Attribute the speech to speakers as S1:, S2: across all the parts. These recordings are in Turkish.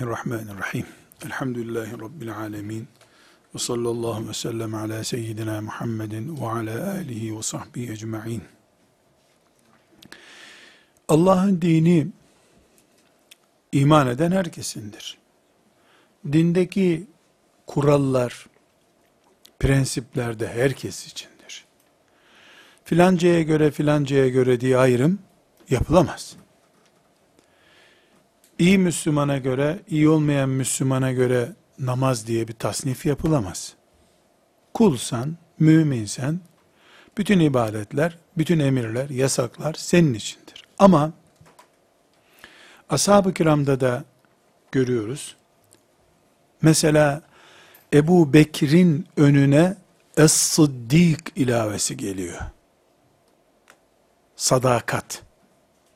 S1: Bismillahirrahmanirrahim. Elhamdülillahi Rabbil alemin. Ve sallallahu ve sellem ala seyyidina Muhammedin ve ala alihi ve sahbihi ecma'in. Allah'ın dini iman eden herkesindir. Dindeki kurallar, prensipler de herkes içindir. Filancaya göre filancaya göre diye ayrım yapılamaz. İyi Müslümana göre, iyi olmayan Müslümana göre namaz diye bir tasnif yapılamaz. Kulsan, müminsen, bütün ibadetler, bütün emirler, yasaklar senin içindir. Ama ashab-ı kiramda da görüyoruz. Mesela Ebu Bekir'in önüne Es-Sıddik ilavesi geliyor. Sadakat,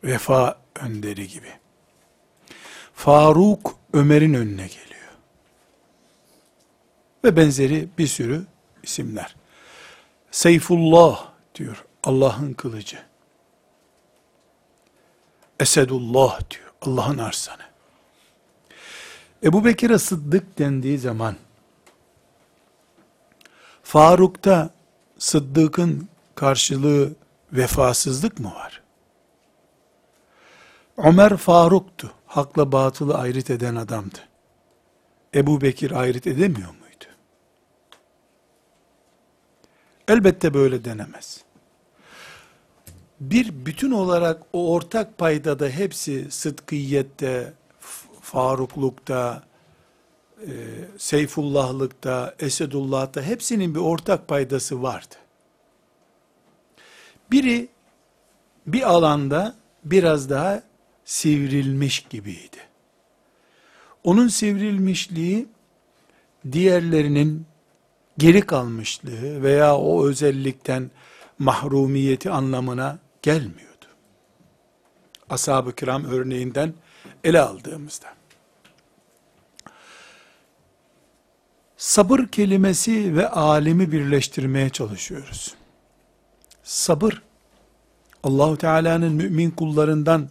S1: vefa önderi gibi. Faruk Ömer'in önüne geliyor. Ve benzeri bir sürü isimler. Seyfullah diyor, Allah'ın kılıcı. Esedullah diyor, Allah'ın arslanı. Ebu Bekir'e Sıddık dendiği zaman, Faruk'ta Sıddık'ın karşılığı vefasızlık mı var? Ömer Faruk'tu. Hakla batılı ayrıt eden adamdı. Ebu Bekir ayrıt edemiyor muydu? Elbette böyle denemez. Bir bütün olarak o ortak paydada hepsi sıdkiyette, faruklukta, e, Seyfullahlıkta, Esedullah'ta hepsinin bir ortak paydası vardı. Biri bir alanda biraz daha sivrilmiş gibiydi. Onun sivrilmişliği diğerlerinin geri kalmışlığı veya o özellikten mahrumiyeti anlamına gelmiyordu. Ashab-ı kiram örneğinden ele aldığımızda. Sabır kelimesi ve alimi birleştirmeye çalışıyoruz. Sabır, Allahu Teala'nın mümin kullarından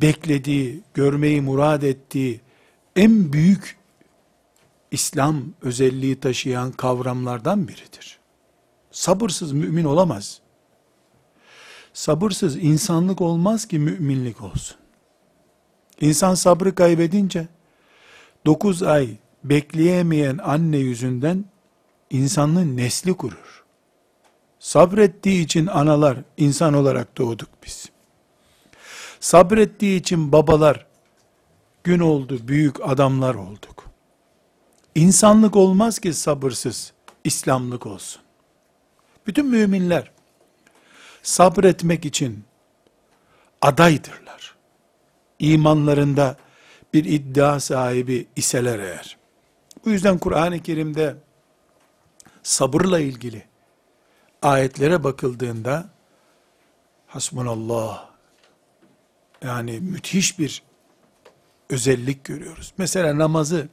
S1: beklediği, görmeyi murad ettiği en büyük İslam özelliği taşıyan kavramlardan biridir. Sabırsız mümin olamaz. Sabırsız insanlık olmaz ki müminlik olsun. İnsan sabrı kaybedince 9 ay bekleyemeyen anne yüzünden insanlığın nesli kurur. Sabrettiği için analar insan olarak doğduk biz. Sabrettiği için babalar gün oldu, büyük adamlar olduk. İnsanlık olmaz ki sabırsız, İslamlık olsun. Bütün müminler sabretmek için adaydırlar. İmanlarında bir iddia sahibi iseler eğer. Bu yüzden Kur'an-ı Kerim'de sabırla ilgili ayetlere bakıldığında hasbunallah yani müthiş bir özellik görüyoruz. Mesela namazı,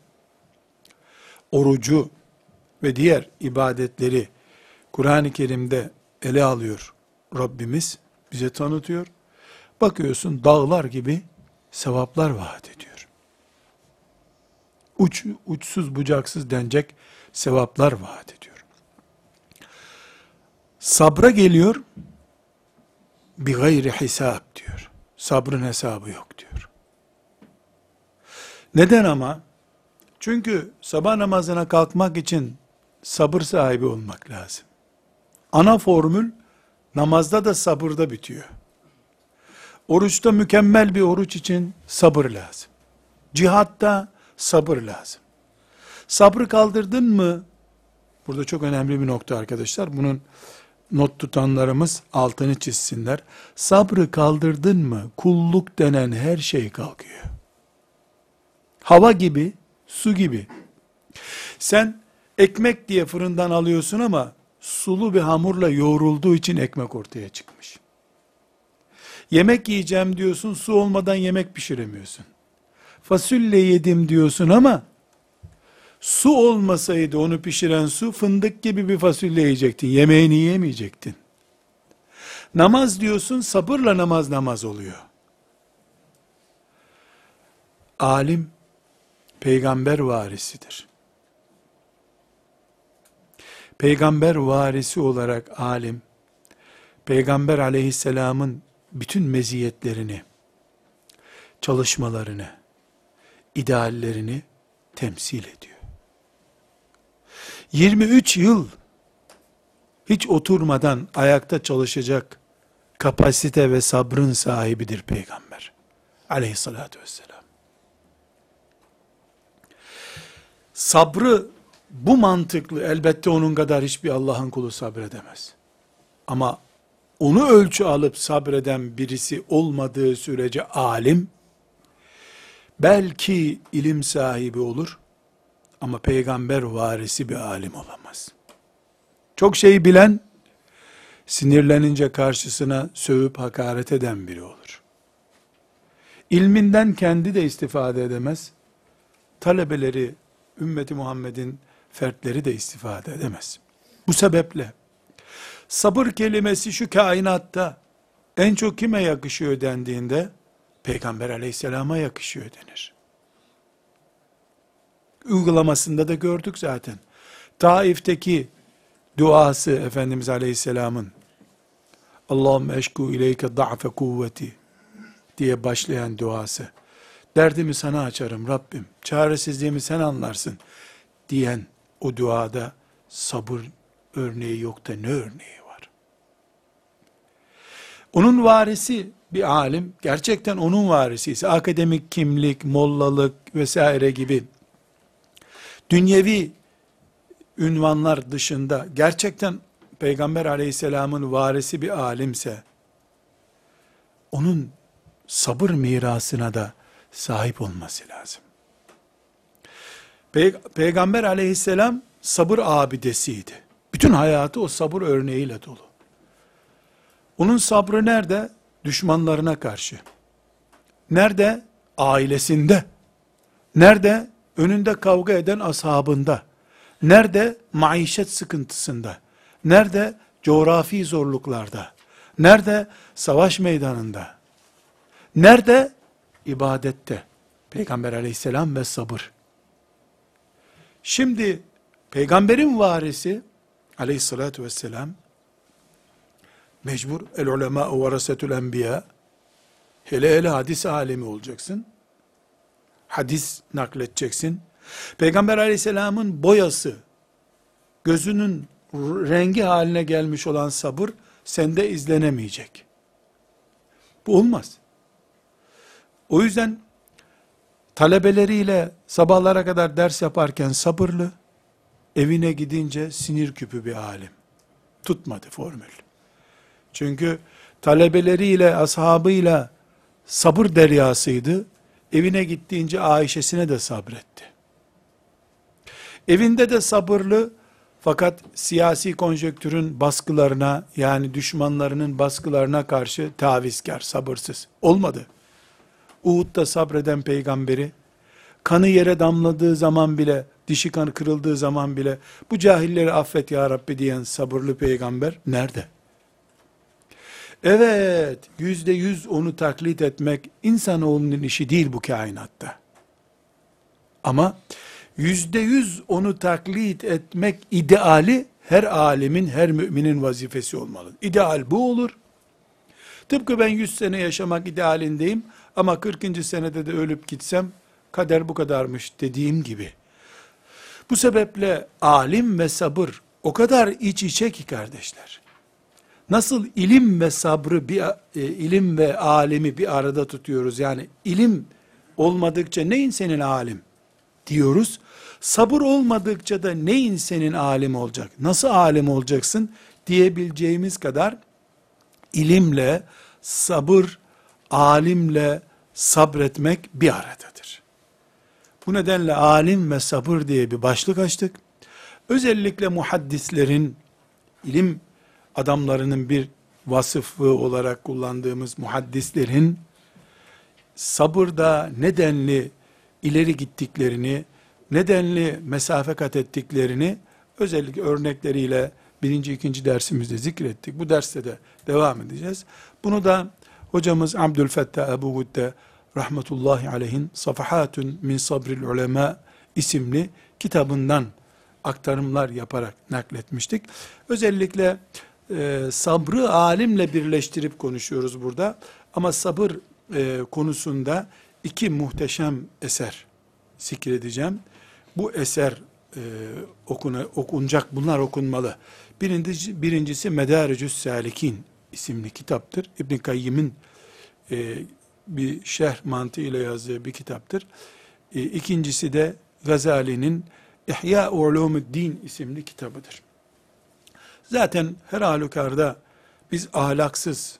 S1: orucu ve diğer ibadetleri Kur'an-ı Kerim'de ele alıyor Rabbimiz, bize tanıtıyor. Bakıyorsun dağlar gibi sevaplar vaat ediyor. Uç, uçsuz bucaksız denecek sevaplar vaat ediyor. Sabra geliyor, bir gayri hesap diyor. Sabrın hesabı yok diyor. Neden ama? Çünkü sabah namazına kalkmak için sabır sahibi olmak lazım. Ana formül namazda da sabırda bitiyor. Oruçta mükemmel bir oruç için sabır lazım. Cihatta sabır lazım. Sabrı kaldırdın mı? Burada çok önemli bir nokta arkadaşlar. Bunun not tutanlarımız altını çizsinler. Sabrı kaldırdın mı kulluk denen her şey kalkıyor. Hava gibi, su gibi. Sen ekmek diye fırından alıyorsun ama sulu bir hamurla yoğrulduğu için ekmek ortaya çıkmış. Yemek yiyeceğim diyorsun, su olmadan yemek pişiremiyorsun. Fasulye yedim diyorsun ama Su olmasaydı onu pişiren su fındık gibi bir fasulye yiyecektin. Yemeğini yiyemeyecektin. Namaz diyorsun sabırla namaz namaz oluyor. Alim, peygamber varisidir. Peygamber varisi olarak alim, peygamber aleyhisselamın bütün meziyetlerini, çalışmalarını, ideallerini temsil ediyor. 23 yıl hiç oturmadan ayakta çalışacak kapasite ve sabrın sahibidir peygamber. Aleyhissalatü vesselam. Sabrı bu mantıklı elbette onun kadar hiçbir Allah'ın kulu sabredemez. Ama onu ölçü alıp sabreden birisi olmadığı sürece alim, belki ilim sahibi olur ama peygamber varisi bir alim olamaz. Çok şey bilen, sinirlenince karşısına sövüp hakaret eden biri olur. İlminden kendi de istifade edemez, talebeleri, ümmeti Muhammed'in fertleri de istifade edemez. Bu sebeple, sabır kelimesi şu kainatta en çok kime yakışıyor dendiğinde, Peygamber aleyhisselama yakışıyor denir. Uygulamasında da gördük zaten. Taif'teki duası Efendimiz aleyhisselamın Allahümme eşku ileyke da'fe kuvveti diye başlayan duası. Derdimi sana açarım Rabbim. Çaresizliğimi sen anlarsın diyen o duada sabır örneği yok da ne örneği var? Onun varisi bir alim, gerçekten onun varisi ise akademik kimlik, mollalık vesaire gibi dünyevi ünvanlar dışında gerçekten Peygamber aleyhisselamın varisi bir alimse, onun sabır mirasına da sahip olması lazım. Pey Peygamber aleyhisselam sabır abidesiydi. Bütün hayatı o sabır örneğiyle dolu. Onun sabrı nerede? Düşmanlarına karşı. Nerede? Ailesinde. Nerede? Önünde kavga eden ashabında. Nerede? Maişet sıkıntısında. Nerede? Coğrafi zorluklarda. Nerede? Savaş meydanında. Nerede? İbadette. Peygamber aleyhisselam ve sabır. Şimdi peygamberin varisi aleyhissalatü vesselam mecbur el ulema varasetül enbiya hele hele hadis alemi olacaksın. Hadis nakledeceksin. Peygamber aleyhisselamın boyası, gözünün rengi haline gelmiş olan sabır sende izlenemeyecek. Bu olmaz. O yüzden talebeleriyle sabahlara kadar ders yaparken sabırlı, evine gidince sinir küpü bir alim. Tutmadı formül. Çünkü talebeleriyle, ashabıyla sabır deryasıydı. Evine gittiğince Ayşe'sine de sabretti. Evinde de sabırlı fakat siyasi konjektürün baskılarına yani düşmanlarının baskılarına karşı tavizkar, sabırsız. Olmadı. Uhud'da sabreden peygamberi, kanı yere damladığı zaman bile, dişi kanı kırıldığı zaman bile, bu cahilleri affet ya Rabbi diyen sabırlı peygamber nerede? Evet, yüzde yüz onu taklit etmek insanoğlunun işi değil bu kainatta. Ama yüzde yüz onu taklit etmek ideali her alemin, her müminin vazifesi olmalı. İdeal bu olur. Tıpkı ben yüz sene yaşamak idealindeyim ama 40. senede de ölüp gitsem kader bu kadarmış dediğim gibi. Bu sebeple alim ve sabır o kadar iç içe ki kardeşler. Nasıl ilim ve sabrı bir e, ilim ve alemi bir arada tutuyoruz. Yani ilim olmadıkça neyin senin alim diyoruz. Sabır olmadıkça da neyin senin alim olacak? Nasıl alim olacaksın diyebileceğimiz kadar ilimle sabır, alimle sabretmek bir aradadır. Bu nedenle alim ve sabır diye bir başlık açtık. Özellikle muhaddislerin, ilim adamlarının bir vasıfı olarak kullandığımız muhaddislerin sabırda nedenli ileri gittiklerini, nedenli mesafe kat ettiklerini özellikle örnekleriyle birinci, ikinci dersimizde zikrettik. Bu derste de devam edeceğiz. Bunu da hocamız Abdülfettah Ebu Gudde rahmetullahi aleyhin Safahatun min sabril ulema isimli kitabından aktarımlar yaparak nakletmiştik. Özellikle e, sabrı alimle birleştirip konuşuyoruz burada. Ama sabır e, konusunda iki muhteşem eser zikredeceğim. Bu eser e, okuna, okunacak, bunlar okunmalı. Birincisi, birincisi Medarecü's Salikin isimli kitaptır. İbn Kayyim'in e, bir şerh mantığıyla yazdığı bir kitaptır. E, ikincisi de Gazali'nin İhya Ulumuddin isimli kitabıdır. Zaten her halükarda biz ahlaksız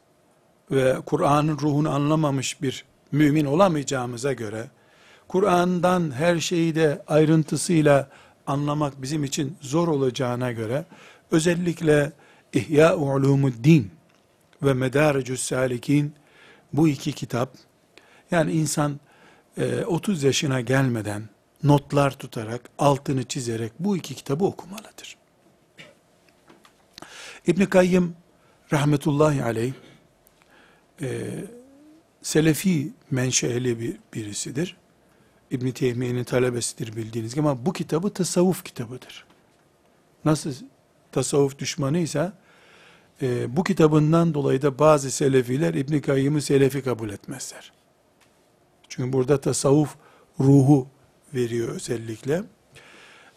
S1: ve Kur'an'ın ruhunu anlamamış bir mümin olamayacağımıza göre, Kur'an'dan her şeyi de ayrıntısıyla anlamak bizim için zor olacağına göre, özellikle İhya Ulumuddin ve Medarecü's Salikin bu iki kitap, yani insan e, 30 yaşına gelmeden notlar tutarak, altını çizerek bu iki kitabı okumalıdır. İbn Kayyım rahmetullahi aleyh e, Selefi menşeli bir birisidir. İbn Teymiye'nin talebesidir bildiğiniz gibi ama bu kitabı tasavvuf kitabıdır. Nasıl tasavvuf düşmanıysa e, bu kitabından dolayı da bazı selefiler İbn Kayyım'ı selefi kabul etmezler. Çünkü burada tasavvuf ruhu veriyor özellikle.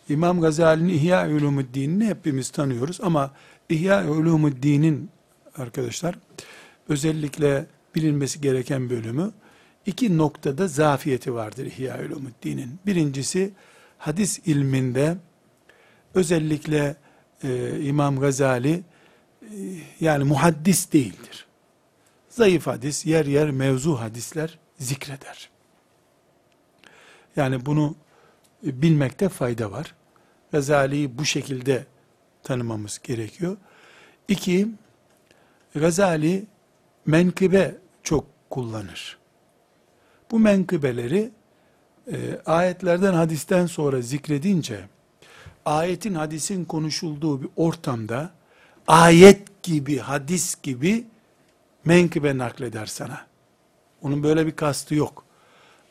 S1: İmam Gazali'nin İhya Ulumuddin'ini hepimiz tanıyoruz ama İhya Ulumuddin'in arkadaşlar özellikle bilinmesi gereken bölümü iki noktada zafiyeti vardır İhya Ulumuddin'in. Birincisi hadis ilminde özellikle e, İmam Gazali e, yani muhaddis değildir. Zayıf hadis, yer yer mevzu hadisler zikreder. Yani bunu bilmekte fayda var. Gazali'yi bu şekilde tanımamız gerekiyor. İki, Gazali menkıbe çok kullanır. Bu menkıbeleri e, ayetlerden hadisten sonra zikredince ayetin hadisin konuşulduğu bir ortamda ayet gibi hadis gibi menkıbe nakleder sana. Onun böyle bir kastı yok.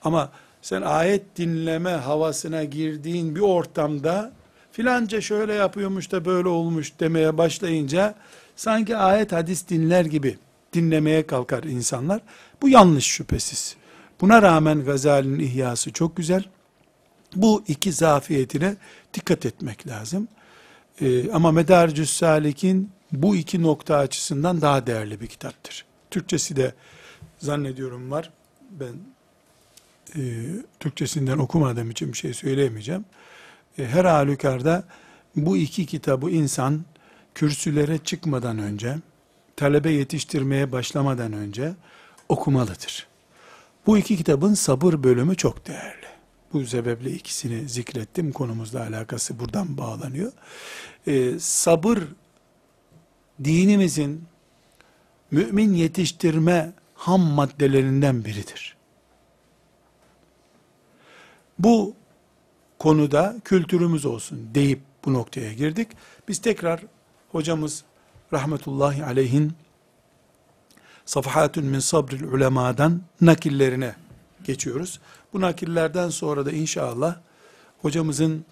S1: Ama sen ayet dinleme havasına girdiğin bir ortamda filanca şöyle yapıyormuş da böyle olmuş demeye başlayınca sanki ayet hadis dinler gibi dinlemeye kalkar insanlar. Bu yanlış şüphesiz. Buna rağmen Gazali'nin ihyası çok güzel. Bu iki zafiyetine dikkat etmek lazım. Ee, ama Medarcüs Salik'in bu iki nokta açısından daha değerli bir kitaptır. Türkçesi de zannediyorum var. Ben e, Türkçesinden okumadığım için bir şey söyleyemeyeceğim. E, her halükarda bu iki kitabı insan kürsülere çıkmadan önce, talebe yetiştirmeye başlamadan önce okumalıdır. Bu iki kitabın sabır bölümü çok değerli. Bu sebeple ikisini zikrettim. Konumuzla alakası buradan bağlanıyor. Ee, sabır dinimizin mümin yetiştirme ham maddelerinden biridir. Bu konuda kültürümüz olsun deyip bu noktaya girdik. Biz tekrar hocamız rahmetullahi aleyhin Safahatun min sabril ulemadan nakillerine geçiyoruz. Bu nakillerden sonra da inşallah hocamızın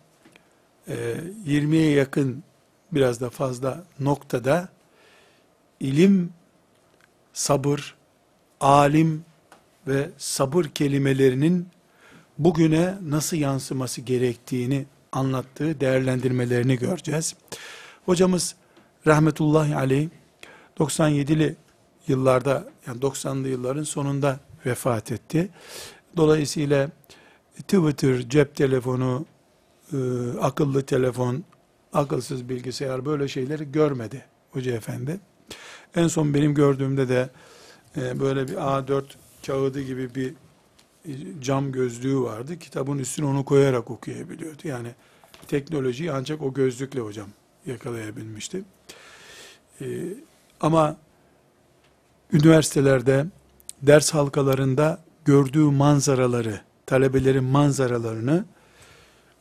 S1: e, 20'ye yakın biraz da fazla noktada ilim, sabır, alim ve sabır kelimelerinin bugüne nasıl yansıması gerektiğini anlattığı değerlendirmelerini göreceğiz. Hocamız rahmetullahi aleyh 97'li yıllarda yani 90'lı yılların sonunda vefat etti. Dolayısıyla Twitter, cep telefonu, e, akıllı telefon, akılsız bilgisayar böyle şeyleri görmedi Hoca Efendi. En son benim gördüğümde de e, böyle bir A4 kağıdı gibi bir cam gözlüğü vardı. Kitabın üstüne onu koyarak okuyabiliyordu. Yani teknolojiyi ancak o gözlükle hocam yakalayabilmişti. Ee, ama üniversitelerde, ders halkalarında gördüğü manzaraları, talebelerin manzaralarını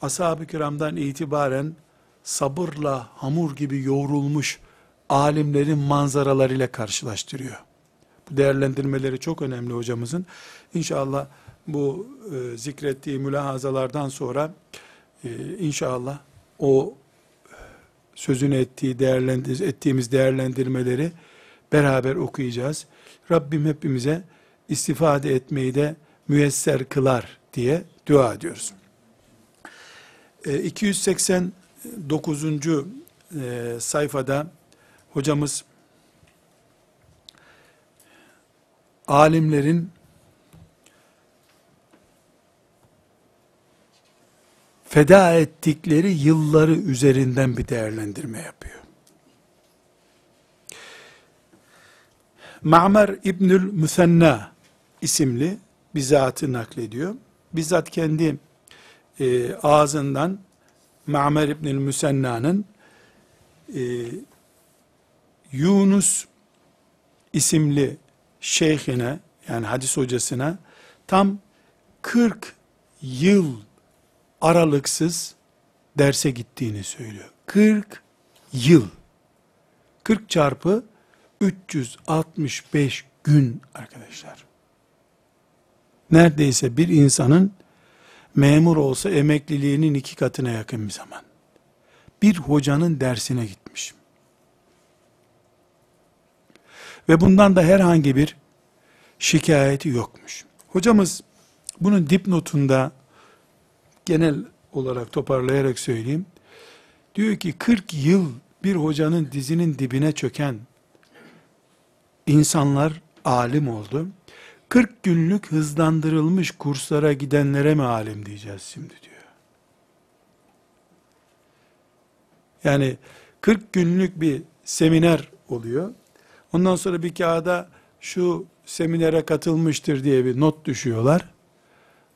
S1: ashab-ı kiramdan itibaren sabırla hamur gibi yoğrulmuş alimlerin manzaralarıyla karşılaştırıyor. Bu değerlendirmeleri çok önemli hocamızın. İnşallah bu e, zikrettiği mülahazalardan sonra e, inşallah o sözünü ettiği değerlendir ettiğimiz değerlendirmeleri beraber okuyacağız. Rabbim hepimize istifade etmeyi de müyesser kılar diye dua ediyoruz. E, 289. E, sayfada hocamız alimlerin feda ettikleri yılları üzerinden bir değerlendirme yapıyor. Ma'mer İbnül Müsenna isimli bir zatı naklediyor. Bizzat kendi e, ağzından Ma'mer İbnül Müsenna'nın e, Yunus isimli şeyhine yani hadis hocasına tam 40 yıl aralıksız derse gittiğini söylüyor. 40 yıl. 40 çarpı 365 gün arkadaşlar. Neredeyse bir insanın memur olsa emekliliğinin iki katına yakın bir zaman. Bir hocanın dersine gitmiş. Ve bundan da herhangi bir şikayeti yokmuş. Hocamız bunun dipnotunda genel olarak toparlayarak söyleyeyim. Diyor ki 40 yıl bir hocanın dizinin dibine çöken insanlar alim oldu. 40 günlük hızlandırılmış kurslara gidenlere mi alim diyeceğiz şimdi diyor. Yani 40 günlük bir seminer oluyor. Ondan sonra bir kağıda şu seminere katılmıştır diye bir not düşüyorlar.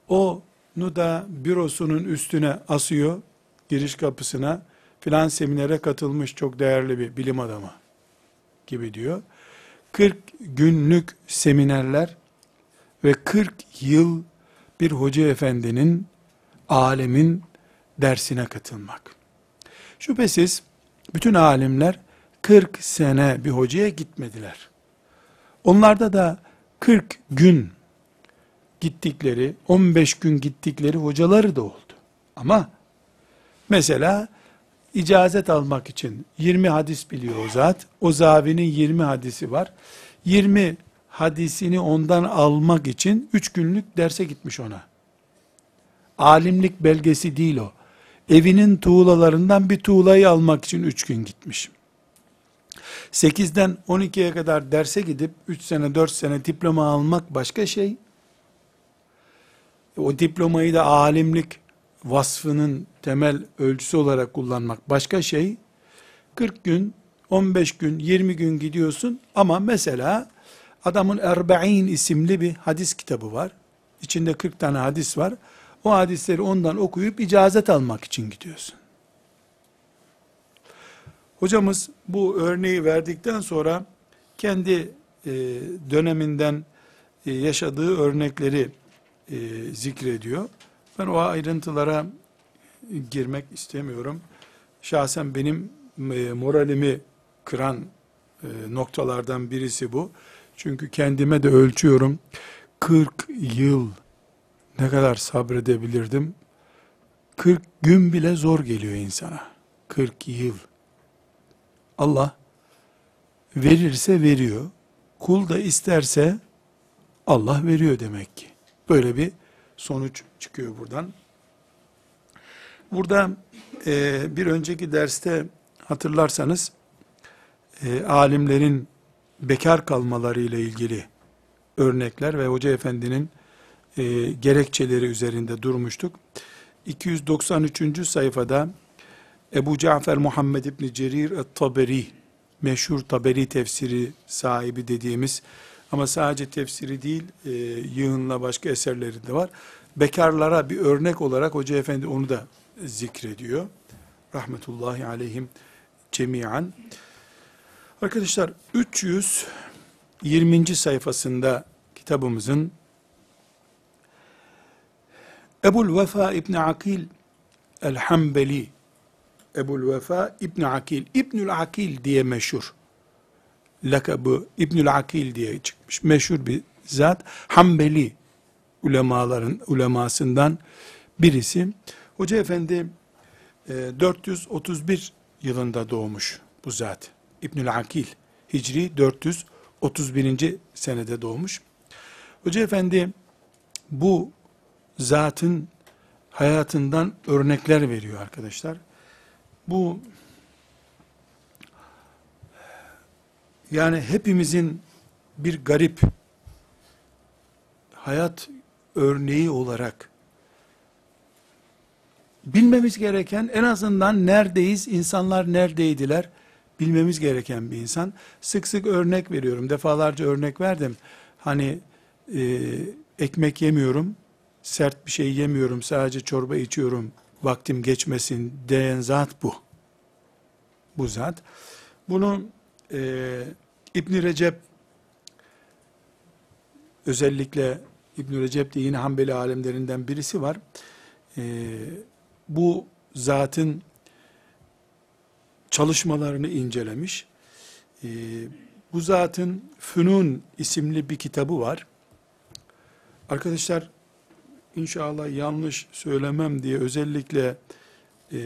S1: Onu da bürosunun üstüne asıyor, giriş kapısına, filan seminere katılmış çok değerli bir bilim adamı gibi diyor. 40 günlük seminerler ve 40 yıl bir hoca efendinin, alemin dersine katılmak. Şüphesiz bütün alimler 40 sene bir hocaya gitmediler. Onlarda da 40 gün gittikleri, 15 gün gittikleri hocaları da oldu. Ama mesela icazet almak için 20 hadis biliyor o zat. O zavinin 20 hadisi var. 20 hadisini ondan almak için 3 günlük derse gitmiş ona. Alimlik belgesi değil o. Evinin tuğlalarından bir tuğlayı almak için 3 gün gitmiş. 8'den 12'ye kadar derse gidip 3 sene 4 sene diploma almak başka şey. O diplomayı da alimlik vasfının temel ölçüsü olarak kullanmak başka şey. 40 gün, 15 gün, 20 gün gidiyorsun ama mesela adamın Erbe'in isimli bir hadis kitabı var. İçinde 40 tane hadis var. O hadisleri ondan okuyup icazet almak için gidiyorsun. Hocamız bu örneği verdikten sonra kendi e, döneminden e, yaşadığı örnekleri e, zikrediyor. Ben o ayrıntılara girmek istemiyorum. Şahsen benim e, moralimi kıran e, noktalardan birisi bu. Çünkü kendime de ölçüyorum. 40 yıl ne kadar sabredebilirdim? 40 gün bile zor geliyor insana. 40 yıl. Allah verirse veriyor. Kul da isterse Allah veriyor demek ki. Böyle bir sonuç çıkıyor buradan. Burada e, bir önceki derste hatırlarsanız e, alimlerin bekar kalmaları ile ilgili örnekler ve Hoca Efendi'nin e, gerekçeleri üzerinde durmuştuk. 293. sayfada Ebu Cafer Muhammed İbni Cerir et-Taberi, meşhur Taberi tefsiri sahibi dediğimiz ama sadece tefsiri değil, e, yığınla başka eserleri de var. Bekarlara bir örnek olarak Hoca Efendi onu da zikrediyor. Rahmetullahi aleyhim cemiyan. Arkadaşlar 320. sayfasında kitabımızın Ebul Vefa İbni Akil El-Hambeli Ebul Vefa İbni Akil İbnül Akil diye meşhur lakabı İbnül Akil diye çıkmış. Meşhur bir zat. Hanbeli ulemaların ulemasından birisi. Hoca Efendi 431 e, yılında doğmuş bu zat. İbnül Akil. Hicri 431. senede doğmuş. Hoca Efendi bu zatın hayatından örnekler veriyor arkadaşlar. Bu yani hepimizin bir garip hayat örneği olarak bilmemiz gereken en azından neredeyiz, insanlar neredeydiler bilmemiz gereken bir insan. Sık sık örnek veriyorum, defalarca örnek verdim. Hani e, ekmek yemiyorum, sert bir şey yemiyorum, sadece çorba içiyorum, vaktim geçmesin diyen zat bu. Bu zat. Bunu e, İbn Recep özellikle İbn Recep de yine Hanbeli alemlerinden birisi var. E, bu zatın çalışmalarını incelemiş. E, bu zatın Fünun isimli bir kitabı var. Arkadaşlar inşallah yanlış söylemem diye özellikle e,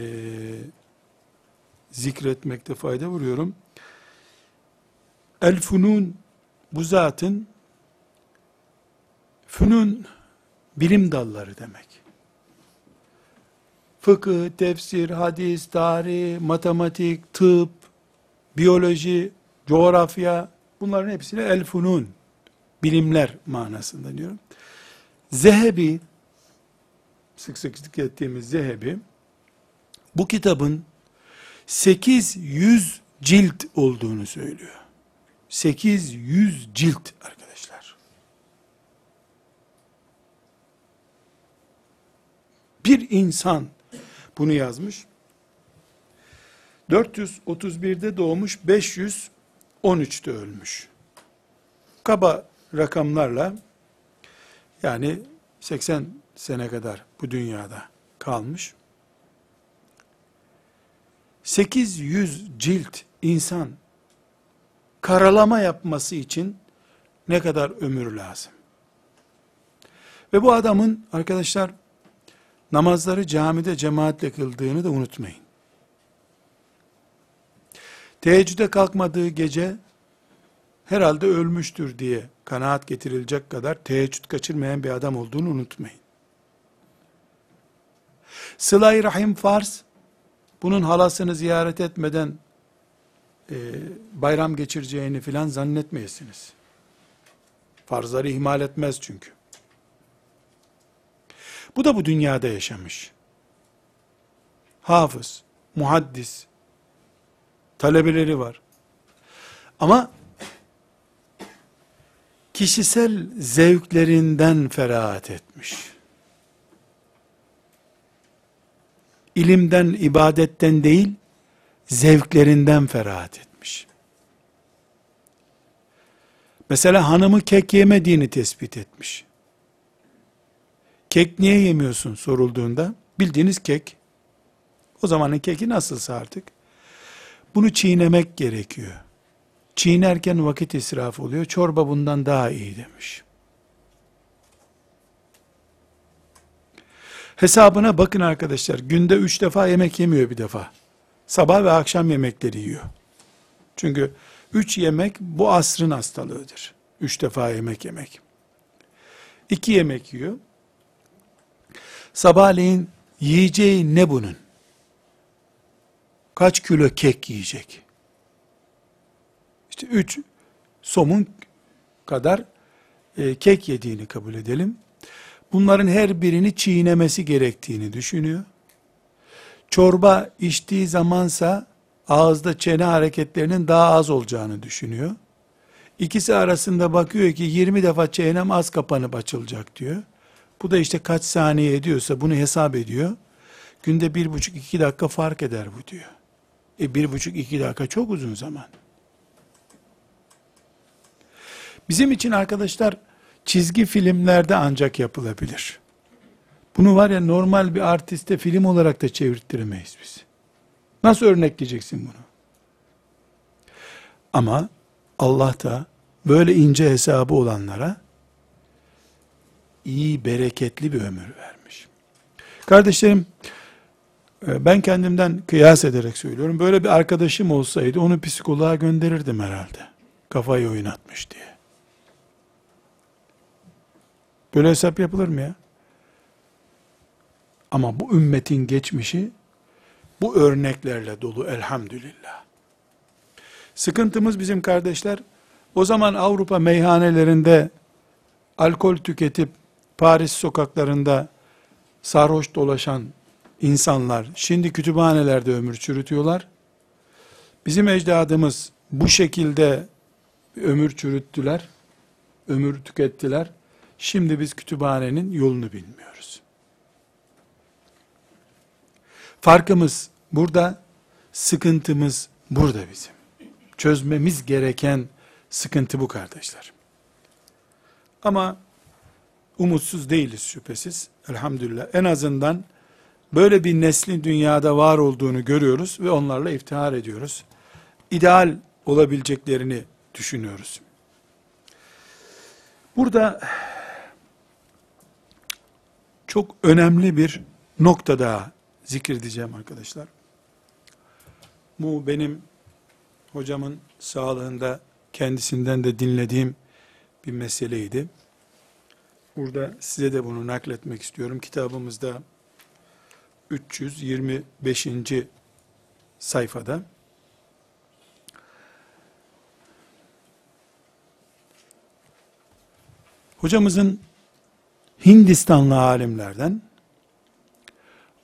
S1: zikretmekte fayda vuruyorum. El Funun bu zatın Fünun bilim dalları demek. Fıkıh, tefsir, hadis, tarih, matematik, tıp, biyoloji, coğrafya bunların hepsine el funun bilimler manasında diyorum. Zehebi sık sık zikrettiğimiz Zehebi bu kitabın 800 cilt olduğunu söylüyor. 800 cilt arkadaşlar. Bir insan bunu yazmış. 431'de doğmuş, 513'te ölmüş. Kaba rakamlarla yani 80 sene kadar bu dünyada kalmış. 800 cilt insan karalama yapması için ne kadar ömür lazım? Ve bu adamın arkadaşlar namazları camide cemaatle kıldığını da unutmayın. Teheccüde kalkmadığı gece herhalde ölmüştür diye kanaat getirilecek kadar teheccüd kaçırmayan bir adam olduğunu unutmayın. Sıla-i Rahim farz, bunun halasını ziyaret etmeden e, bayram geçireceğini filan zannetmeyesiniz. Farzları ihmal etmez çünkü. Bu da bu dünyada yaşamış. Hafız, muhaddis, talebeleri var. Ama kişisel zevklerinden ferahat etmiş. İlimden, ibadetten değil, zevklerinden ferahat etmiş. Mesela hanımı kek yemediğini tespit etmiş. Kek niye yemiyorsun sorulduğunda, bildiğiniz kek, o zamanın keki nasılsa artık, bunu çiğnemek gerekiyor. Çiğnerken vakit israf oluyor, çorba bundan daha iyi demiş. Hesabına bakın arkadaşlar, günde üç defa yemek yemiyor bir defa. Sabah ve akşam yemekleri yiyor. Çünkü üç yemek bu asrın hastalığıdır. Üç defa yemek yemek. İki yemek yiyor. Sabahleyin yiyeceği ne bunun? Kaç kilo kek yiyecek? İşte üç somun kadar e, kek yediğini kabul edelim. Bunların her birini çiğnemesi gerektiğini düşünüyor. Çorba içtiği zamansa ağızda çene hareketlerinin daha az olacağını düşünüyor. İkisi arasında bakıyor ki 20 defa çenem az kapanıp açılacak diyor. Bu da işte kaç saniye ediyorsa bunu hesap ediyor. Günde bir buçuk iki dakika fark eder bu diyor. E bir buçuk iki dakika çok uzun zaman. Bizim için arkadaşlar çizgi filmlerde ancak yapılabilir. Bunu var ya normal bir artiste film olarak da çevirttiremeyiz biz. Nasıl örnekleyeceksin bunu? Ama Allah da böyle ince hesabı olanlara iyi, bereketli bir ömür vermiş. Kardeşlerim, e, ben kendimden kıyas ederek söylüyorum. Böyle bir arkadaşım olsaydı onu psikoloğa gönderirdim herhalde. Kafayı oynatmış diye. Böyle hesap yapılır mı ya? Ama bu ümmetin geçmişi bu örneklerle dolu elhamdülillah. Sıkıntımız bizim kardeşler, o zaman Avrupa meyhanelerinde alkol tüketip Paris sokaklarında sarhoş dolaşan insanlar şimdi kütüphanelerde ömür çürütüyorlar. Bizim ecdadımız bu şekilde ömür çürüttüler, ömür tükettiler. Şimdi biz kütüphanenin yolunu bilmiyoruz. Farkımız burada, sıkıntımız burada bizim. Çözmemiz gereken sıkıntı bu kardeşler. Ama umutsuz değiliz şüphesiz. Elhamdülillah. En azından böyle bir neslin dünyada var olduğunu görüyoruz ve onlarla iftihar ediyoruz. İdeal olabileceklerini düşünüyoruz. Burada çok önemli bir nokta daha zikredeceğim arkadaşlar. Bu benim hocamın sağlığında kendisinden de dinlediğim bir meseleydi. Burada size de bunu nakletmek istiyorum. Kitabımızda 325. sayfada hocamızın Hindistanlı alimlerden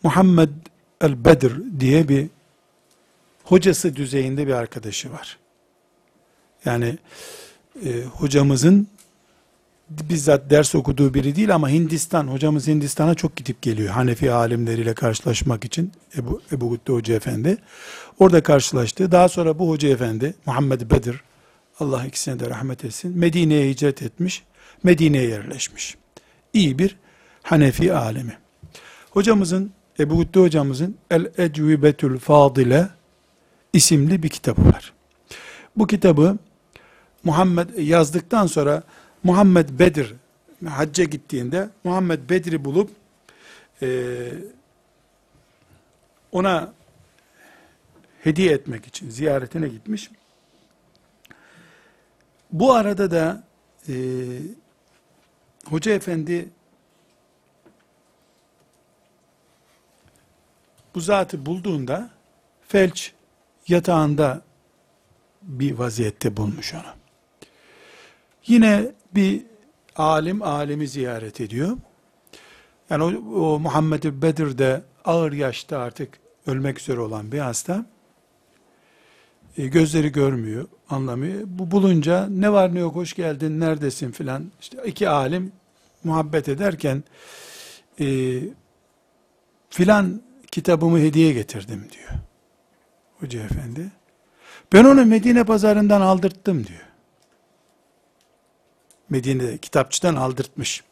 S1: Muhammed el-Bedir diye bir hocası düzeyinde bir arkadaşı var. Yani e, hocamızın bizzat ders okuduğu biri değil ama Hindistan, hocamız Hindistan'a çok gidip geliyor. Hanefi alimleriyle karşılaşmak için Ebu, Ebu Gütte Hoca Efendi. Orada karşılaştı. Daha sonra bu Hoca Efendi, Muhammed Bedir, Allah ikisine de rahmet etsin, Medine'ye hicret etmiş, Medine'ye yerleşmiş. İyi bir Hanefi alemi. Hocamızın, Ebu Gütte hocamızın El Ecvibetül Fadile isimli bir kitabı var. Bu kitabı Muhammed yazdıktan sonra Muhammed Bedir hacca gittiğinde Muhammed Bedir'i bulup e, ona hediye etmek için ziyaretine gitmiş. Bu arada da e, Hoca Efendi bu zatı bulduğunda felç yatağında bir vaziyette bulmuş onu. Yine bir alim alemi ziyaret ediyor. Yani o, o Muhammed Bedir de ağır yaşta artık ölmek üzere olan bir hasta. E, gözleri görmüyor, anlamıyor. Bu bulunca ne var ne yok hoş geldin, neredesin filan. İşte iki alim muhabbet ederken e, filan kitabımı hediye getirdim diyor. Hoca efendi. Ben onu Medine pazarından aldırttım diyor. Medine'de kitapçıdan aldırtmış.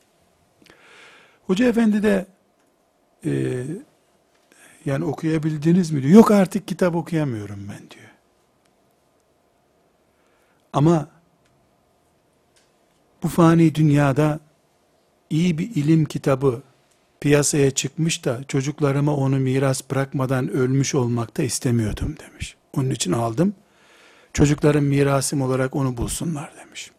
S1: Hoca efendi de e, yani okuyabildiniz mi diyor. Yok artık kitap okuyamıyorum ben diyor. Ama bu fani dünyada iyi bir ilim kitabı piyasaya çıkmış da çocuklarıma onu miras bırakmadan ölmüş olmakta istemiyordum demiş. Onun için aldım. Çocukların mirasım olarak onu bulsunlar demiş.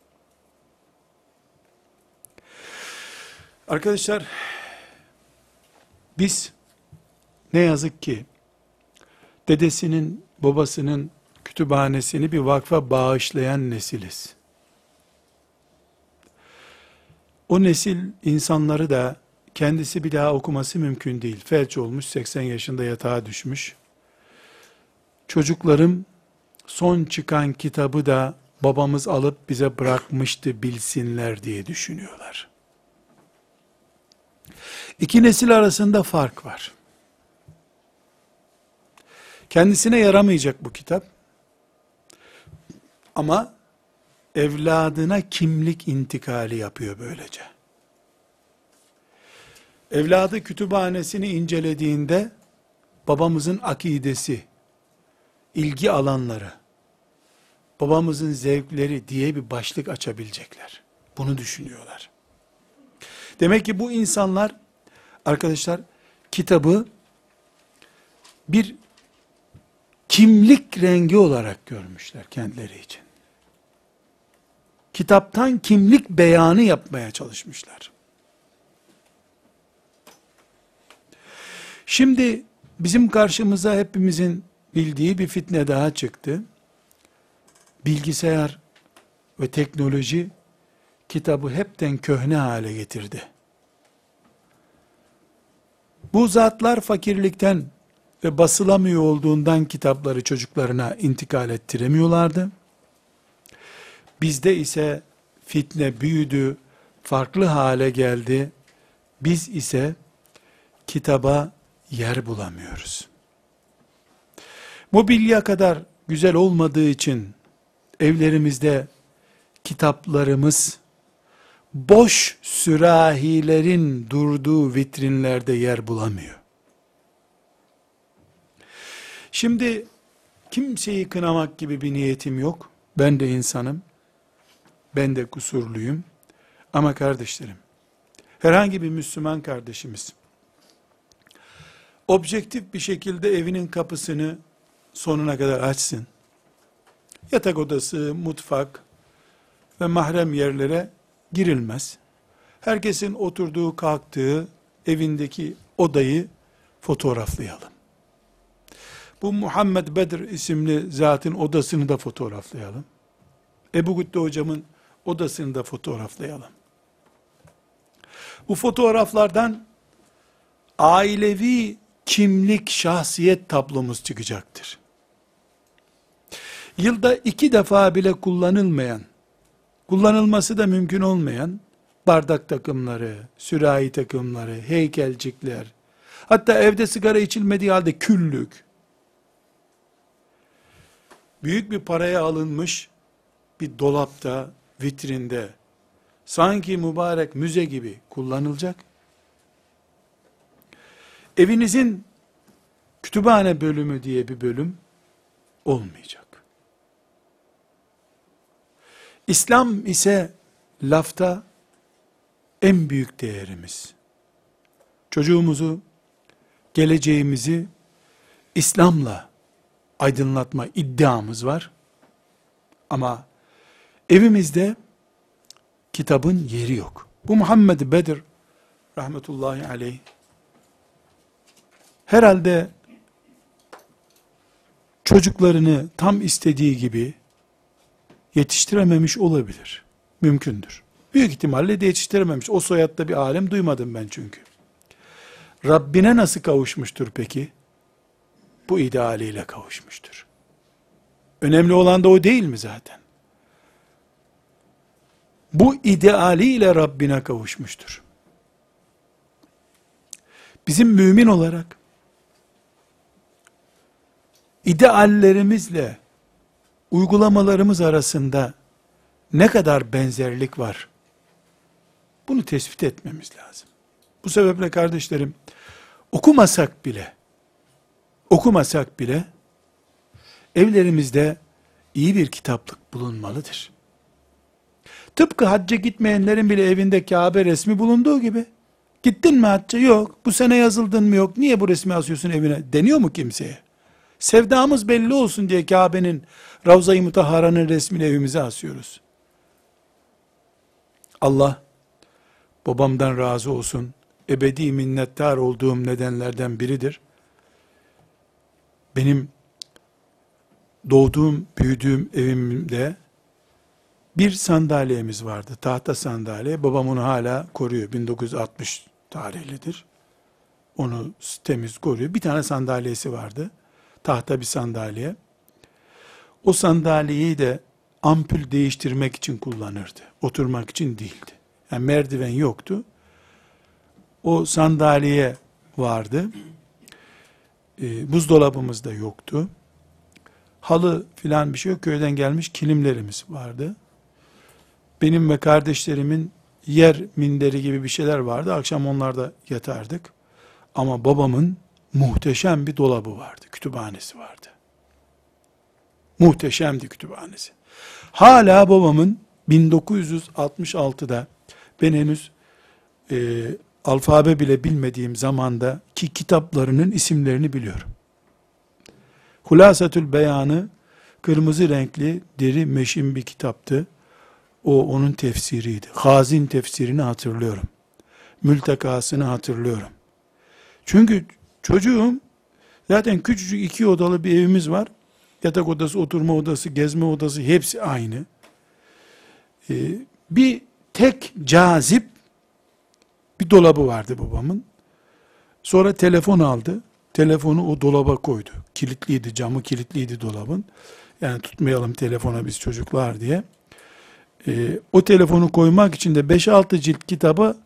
S1: Arkadaşlar biz ne yazık ki dedesinin babasının kütüphanesini bir vakfa bağışlayan nesiliz. O nesil insanları da kendisi bir daha okuması mümkün değil. Felç olmuş, 80 yaşında yatağa düşmüş. Çocuklarım son çıkan kitabı da babamız alıp bize bırakmıştı bilsinler diye düşünüyorlar. İki nesil arasında fark var. Kendisine yaramayacak bu kitap. Ama evladına kimlik intikali yapıyor böylece. Evladı kütüphanesini incelediğinde babamızın akidesi, ilgi alanları, babamızın zevkleri diye bir başlık açabilecekler. Bunu düşünüyorlar. Demek ki bu insanlar arkadaşlar kitabı bir kimlik rengi olarak görmüşler kendileri için. Kitaptan kimlik beyanı yapmaya çalışmışlar. Şimdi bizim karşımıza hepimizin bildiği bir fitne daha çıktı. Bilgisayar ve teknoloji kitabı hepten köhne hale getirdi. Bu zatlar fakirlikten ve basılamıyor olduğundan kitapları çocuklarına intikal ettiremiyorlardı. Bizde ise fitne büyüdü, farklı hale geldi. Biz ise kitaba yer bulamıyoruz. Mobilya kadar güzel olmadığı için evlerimizde kitaplarımız boş sürahilerin durduğu vitrinlerde yer bulamıyor. Şimdi kimseyi kınamak gibi bir niyetim yok. Ben de insanım. Ben de kusurluyum. Ama kardeşlerim, herhangi bir Müslüman kardeşimiz, objektif bir şekilde evinin kapısını sonuna kadar açsın. Yatak odası, mutfak ve mahrem yerlere girilmez. Herkesin oturduğu, kalktığı evindeki odayı fotoğraflayalım. Bu Muhammed Bedir isimli zatın odasını da fotoğraflayalım. Ebu Gütte hocamın odasını da fotoğraflayalım. Bu fotoğraflardan ailevi kimlik, şahsiyet tablomuz çıkacaktır. Yılda iki defa bile kullanılmayan, kullanılması da mümkün olmayan bardak takımları, sürahi takımları, heykelcikler, hatta evde sigara içilmediği halde küllük, büyük bir paraya alınmış bir dolapta, vitrinde, sanki mübarek müze gibi kullanılacak. Evinizin kütüphane bölümü diye bir bölüm olmayacak. İslam ise lafta en büyük değerimiz. Çocuğumuzu, geleceğimizi İslam'la aydınlatma iddiamız var. Ama evimizde kitabın yeri yok. Bu Muhammed Bedir rahmetullahi aleyh herhalde çocuklarını tam istediği gibi yetiştirememiş olabilir. Mümkündür. Büyük ihtimalle de yetiştirememiş. O soyadda bir alem duymadım ben çünkü. Rabbine nasıl kavuşmuştur peki? Bu idealiyle kavuşmuştur. Önemli olan da o değil mi zaten? Bu idealiyle Rabbine kavuşmuştur. Bizim mümin olarak ideallerimizle uygulamalarımız arasında ne kadar benzerlik var? Bunu tespit etmemiz lazım. Bu sebeple kardeşlerim, okumasak bile, okumasak bile, evlerimizde iyi bir kitaplık bulunmalıdır. Tıpkı hacca gitmeyenlerin bile evinde Kabe resmi bulunduğu gibi, gittin mi hacca? Yok. Bu sene yazıldın mı? Yok. Niye bu resmi asıyorsun evine? Deniyor mu kimseye? Sevdamız belli olsun diye Kabe'nin Ravza-i Mutahara'nın resmini evimize asıyoruz. Allah babamdan razı olsun. Ebedi minnettar olduğum nedenlerden biridir. Benim doğduğum, büyüdüğüm evimde bir sandalyemiz vardı. Tahta sandalye. Babam onu hala koruyor. 1960 tarihlidir. Onu temiz koruyor. Bir tane sandalyesi vardı. Tahta bir sandalye. O sandalyeyi de ampul değiştirmek için kullanırdı. Oturmak için değildi. Yani merdiven yoktu. O sandalye vardı. E, buzdolabımız da yoktu. Halı filan bir şey yok. Köyden gelmiş kilimlerimiz vardı. Benim ve kardeşlerimin yer minderi gibi bir şeyler vardı. Akşam onlarda yatardık. Ama babamın muhteşem bir dolabı vardı. Kütüphanesi vardı. Muhteşemdi kütüphanesi. Hala babamın 1966'da ben henüz e, alfabe bile bilmediğim zamanda ki kitaplarının isimlerini biliyorum. Hulasatül Beyanı kırmızı renkli deri meşin bir kitaptı. O onun tefsiriydi. Hazin tefsirini hatırlıyorum. Mültekasını hatırlıyorum. Çünkü çocuğum zaten küçücük iki odalı bir evimiz var. Yatak odası, oturma odası, gezme odası hepsi aynı. Ee, bir tek cazip bir dolabı vardı babamın. Sonra telefon aldı. Telefonu o dolaba koydu. Kilitliydi, camı kilitliydi dolabın. Yani tutmayalım telefona biz çocuklar diye. Ee, o telefonu koymak için de 5-6 cilt kitabı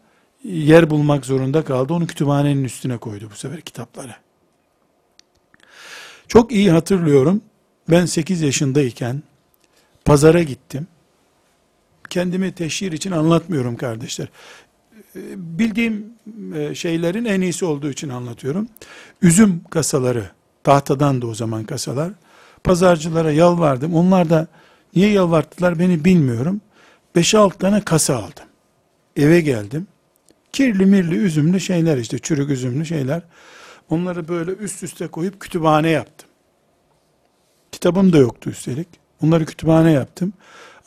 S1: yer bulmak zorunda kaldı. Onu kütüphanenin üstüne koydu bu sefer kitapları. Çok iyi hatırlıyorum. Ben 8 yaşındayken pazara gittim. Kendimi teşhir için anlatmıyorum kardeşler. Bildiğim e, şeylerin en iyisi olduğu için anlatıyorum. Üzüm kasaları, tahtadan da o zaman kasalar. Pazarcılara yalvardım. Onlar da niye yalvarttılar beni bilmiyorum. 5-6 tane kasa aldım. Eve geldim. Kirli mirli üzümlü şeyler işte çürük üzümlü şeyler. Onları böyle üst üste koyup kütüphane yaptım. Kitabım da yoktu üstelik. Onları kütüphane yaptım.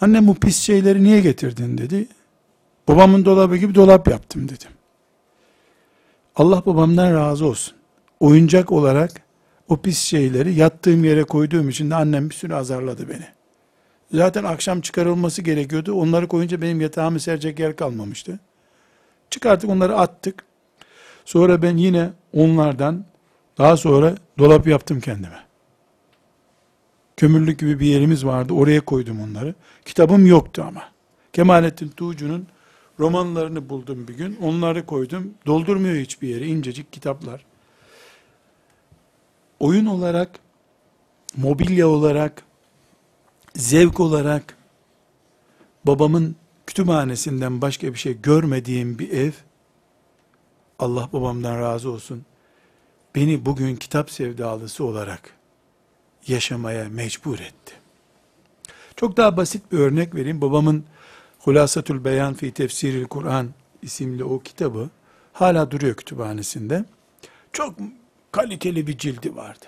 S1: Annem bu pis şeyleri niye getirdin dedi. Babamın dolabı gibi dolap yaptım dedim. Allah babamdan razı olsun. Oyuncak olarak o pis şeyleri yattığım yere koyduğum için de annem bir sürü azarladı beni. Zaten akşam çıkarılması gerekiyordu. Onları koyunca benim yatağımı serecek yer kalmamıştı. Çıkarttık onları attık. Sonra ben yine onlardan daha sonra dolap yaptım kendime. Kömürlük gibi bir yerimiz vardı. Oraya koydum onları. Kitabım yoktu ama. Kemalettin Tuğcu'nun romanlarını buldum bir gün. Onları koydum. Doldurmuyor hiçbir yere. incecik kitaplar. Oyun olarak, mobilya olarak, zevk olarak babamın kütüphanesinden başka bir şey görmediğim bir ev, Allah babamdan razı olsun, beni bugün kitap sevdalısı olarak yaşamaya mecbur etti. Çok daha basit bir örnek vereyim. Babamın Hulasatül Beyan fi Tefsiril Kur'an isimli o kitabı hala duruyor kütüphanesinde. Çok kaliteli bir cildi vardı.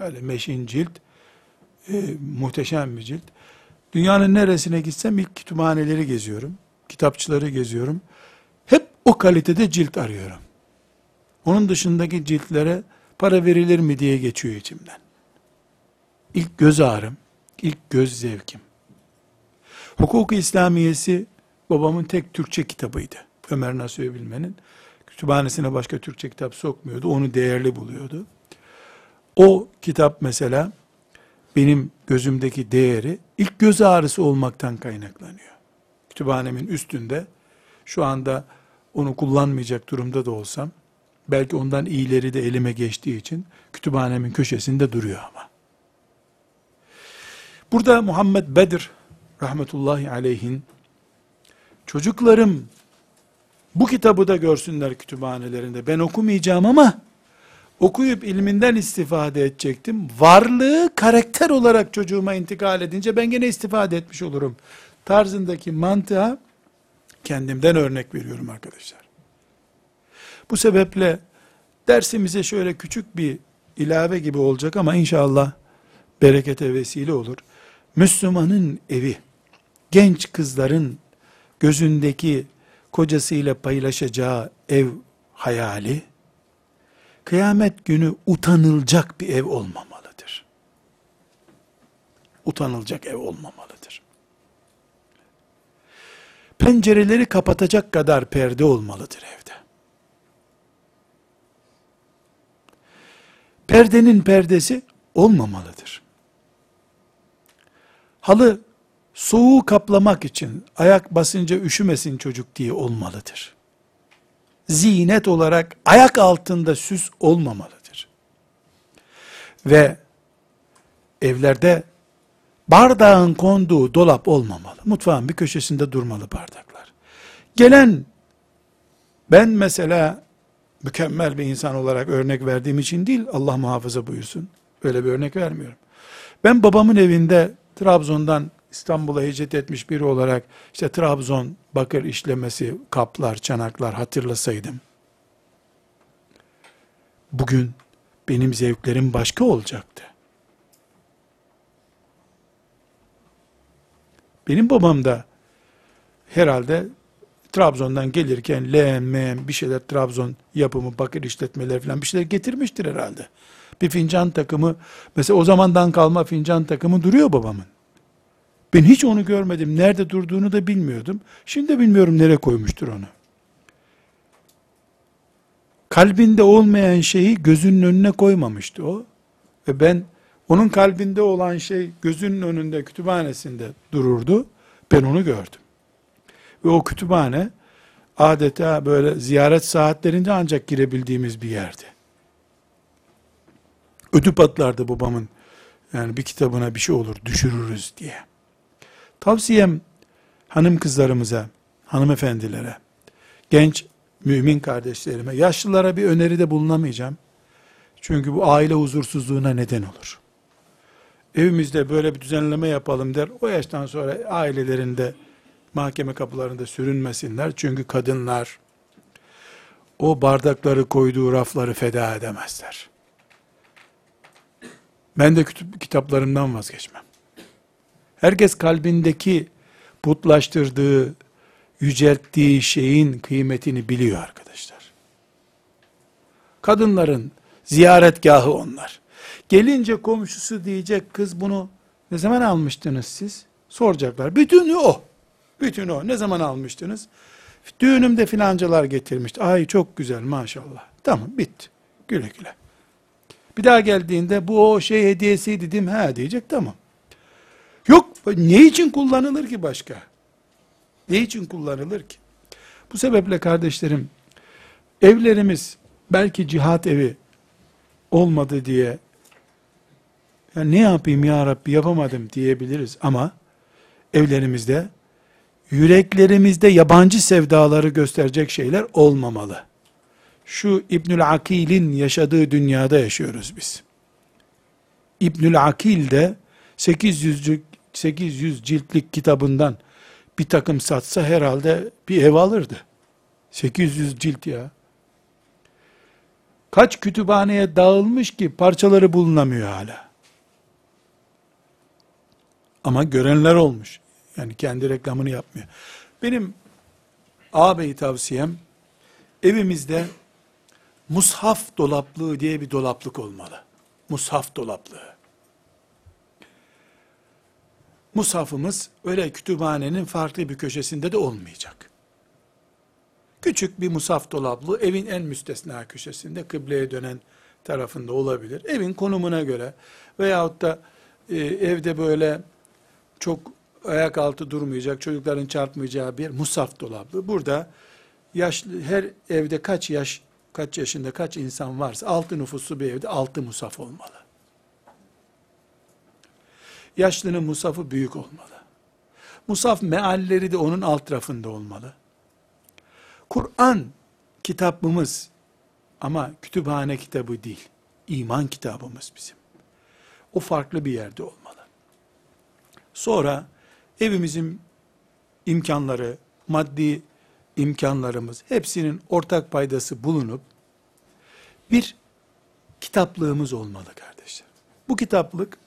S1: Böyle meşin cilt, e, muhteşem bir cilt. Dünyanın neresine gitsem ilk kütüphaneleri geziyorum. Kitapçıları geziyorum. Hep o kalitede cilt arıyorum. Onun dışındaki ciltlere para verilir mi diye geçiyor içimden. İlk göz ağrım, ilk göz zevkim. Hukuk-u İslamiyesi babamın tek Türkçe kitabıydı. Ömer Nasuhi Bilmen'in. Kütüphanesine başka Türkçe kitap sokmuyordu. Onu değerli buluyordu. O kitap mesela benim gözümdeki değeri ilk göz ağrısı olmaktan kaynaklanıyor. Kütüphanemin üstünde şu anda onu kullanmayacak durumda da olsam belki ondan iyileri de elime geçtiği için kütüphanemin köşesinde duruyor ama. Burada Muhammed Bedir rahmetullahi aleyhin çocuklarım bu kitabı da görsünler kütüphanelerinde. Ben okumayacağım ama okuyup ilminden istifade edecektim. Varlığı karakter olarak çocuğuma intikal edince ben gene istifade etmiş olurum. Tarzındaki mantığa kendimden örnek veriyorum arkadaşlar. Bu sebeple dersimize şöyle küçük bir ilave gibi olacak ama inşallah berekete vesile olur. Müslümanın evi, genç kızların gözündeki kocasıyla paylaşacağı ev hayali, kıyamet günü utanılacak bir ev olmamalıdır. Utanılacak ev olmamalıdır. Pencereleri kapatacak kadar perde olmalıdır evde. Perdenin perdesi olmamalıdır. Halı soğuğu kaplamak için ayak basınca üşümesin çocuk diye olmalıdır. Zinet olarak ayak altında süs olmamalıdır. Ve evlerde bardağın konduğu dolap olmamalı. Mutfağın bir köşesinde durmalı bardaklar. Gelen ben mesela mükemmel bir insan olarak örnek verdiğim için değil Allah muhafaza buyursun. Öyle bir örnek vermiyorum. Ben babamın evinde Trabzon'dan İstanbul'a hicret etmiş biri olarak işte Trabzon bakır işlemesi, kaplar, çanaklar hatırlasaydım. Bugün benim zevklerim başka olacaktı. Benim babam da herhalde Trabzon'dan gelirken meğen bir şeyler Trabzon yapımı, bakır işletmeleri falan bir şeyler getirmiştir herhalde. Bir fincan takımı, mesela o zamandan kalma fincan takımı duruyor babamın. Ben hiç onu görmedim. Nerede durduğunu da bilmiyordum. Şimdi de bilmiyorum nereye koymuştur onu. Kalbinde olmayan şeyi gözünün önüne koymamıştı o. Ve ben onun kalbinde olan şey gözünün önünde kütüphanesinde dururdu. Ben onu gördüm. Ve o kütüphane adeta böyle ziyaret saatlerinde ancak girebildiğimiz bir yerdi. Ödü patlardı babamın. Yani bir kitabına bir şey olur düşürürüz diye. Tavsiyem hanım kızlarımıza, hanımefendilere, genç mümin kardeşlerime, yaşlılara bir öneride bulunamayacağım. Çünkü bu aile huzursuzluğuna neden olur. Evimizde böyle bir düzenleme yapalım der. O yaştan sonra ailelerinde mahkeme kapılarında sürünmesinler. Çünkü kadınlar o bardakları koyduğu rafları feda edemezler. Ben de kitaplarımdan vazgeçmem. Herkes kalbindeki putlaştırdığı, yücelttiği şeyin kıymetini biliyor arkadaşlar. Kadınların ziyaretgahı onlar. Gelince komşusu diyecek kız bunu ne zaman almıştınız siz? Soracaklar. Bütünü o. Bütünü o. Ne zaman almıştınız? Düğünümde filancalar getirmişti. Ay çok güzel maşallah. Tamam bitti. Güle güle. Bir daha geldiğinde bu o şey hediyesiydi dedim. Ha diyecek tamam. Yok ne için kullanılır ki başka? Ne için kullanılır ki? Bu sebeple kardeşlerim evlerimiz belki cihat evi olmadı diye ya ne yapayım ya Rabbi yapamadım diyebiliriz ama evlerimizde yüreklerimizde yabancı sevdaları gösterecek şeyler olmamalı. Şu İbnül Akil'in yaşadığı dünyada yaşıyoruz biz. İbnül Akil de 800 800 ciltlik kitabından bir takım satsa herhalde bir ev alırdı. 800 cilt ya. Kaç kütüphaneye dağılmış ki parçaları bulunamıyor hala. Ama görenler olmuş. Yani kendi reklamını yapmıyor. Benim ağabey tavsiyem evimizde mushaf dolaplığı diye bir dolaplık olmalı. Mushaf dolaplığı. Mushafımız öyle kütüphanenin farklı bir köşesinde de olmayacak. Küçük bir musaf dolaplı evin en müstesna köşesinde kıbleye dönen tarafında olabilir. Evin konumuna göre veyahut da e, evde böyle çok ayak altı durmayacak, çocukların çarpmayacağı bir musaf dolaplı. Burada yaşlı her evde kaç yaş kaç yaşında kaç insan varsa altı nüfuslu bir evde altı musaf olmalı. Yaşlının musafı büyük olmalı. Musaf mealleri de onun alt rafında olmalı. Kur'an kitabımız ama kütüphane kitabı değil. İman kitabımız bizim. O farklı bir yerde olmalı. Sonra evimizin imkanları, maddi imkanlarımız hepsinin ortak paydası bulunup bir kitaplığımız olmalı kardeşler. Bu kitaplık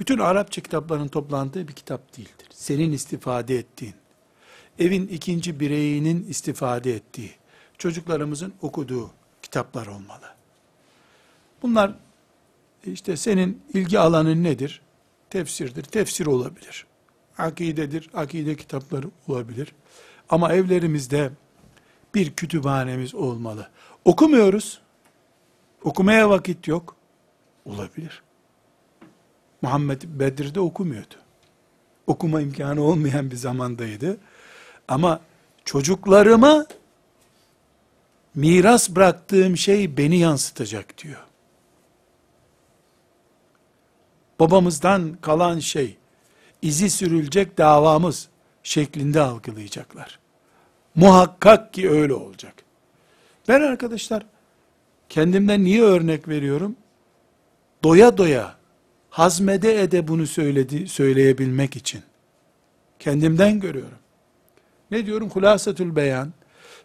S1: bütün Arapça kitapların toplandığı bir kitap değildir. Senin istifade ettiğin, evin ikinci bireyinin istifade ettiği, çocuklarımızın okuduğu kitaplar olmalı. Bunlar işte senin ilgi alanın nedir? Tefsirdir. Tefsir olabilir. Akidedir. Akide kitapları olabilir. Ama evlerimizde bir kütüphanemiz olmalı. Okumuyoruz. Okumaya vakit yok. Olabilir. Muhammed Bedir'de okumuyordu. Okuma imkanı olmayan bir zamandaydı. Ama çocuklarıma miras bıraktığım şey beni yansıtacak diyor. Babamızdan kalan şey, izi sürülecek davamız şeklinde algılayacaklar. Muhakkak ki öyle olacak. Ben arkadaşlar, kendimden niye örnek veriyorum? Doya doya hazmede ede bunu söyledi, söyleyebilmek için. Kendimden görüyorum. Ne diyorum? Hulasatül beyan.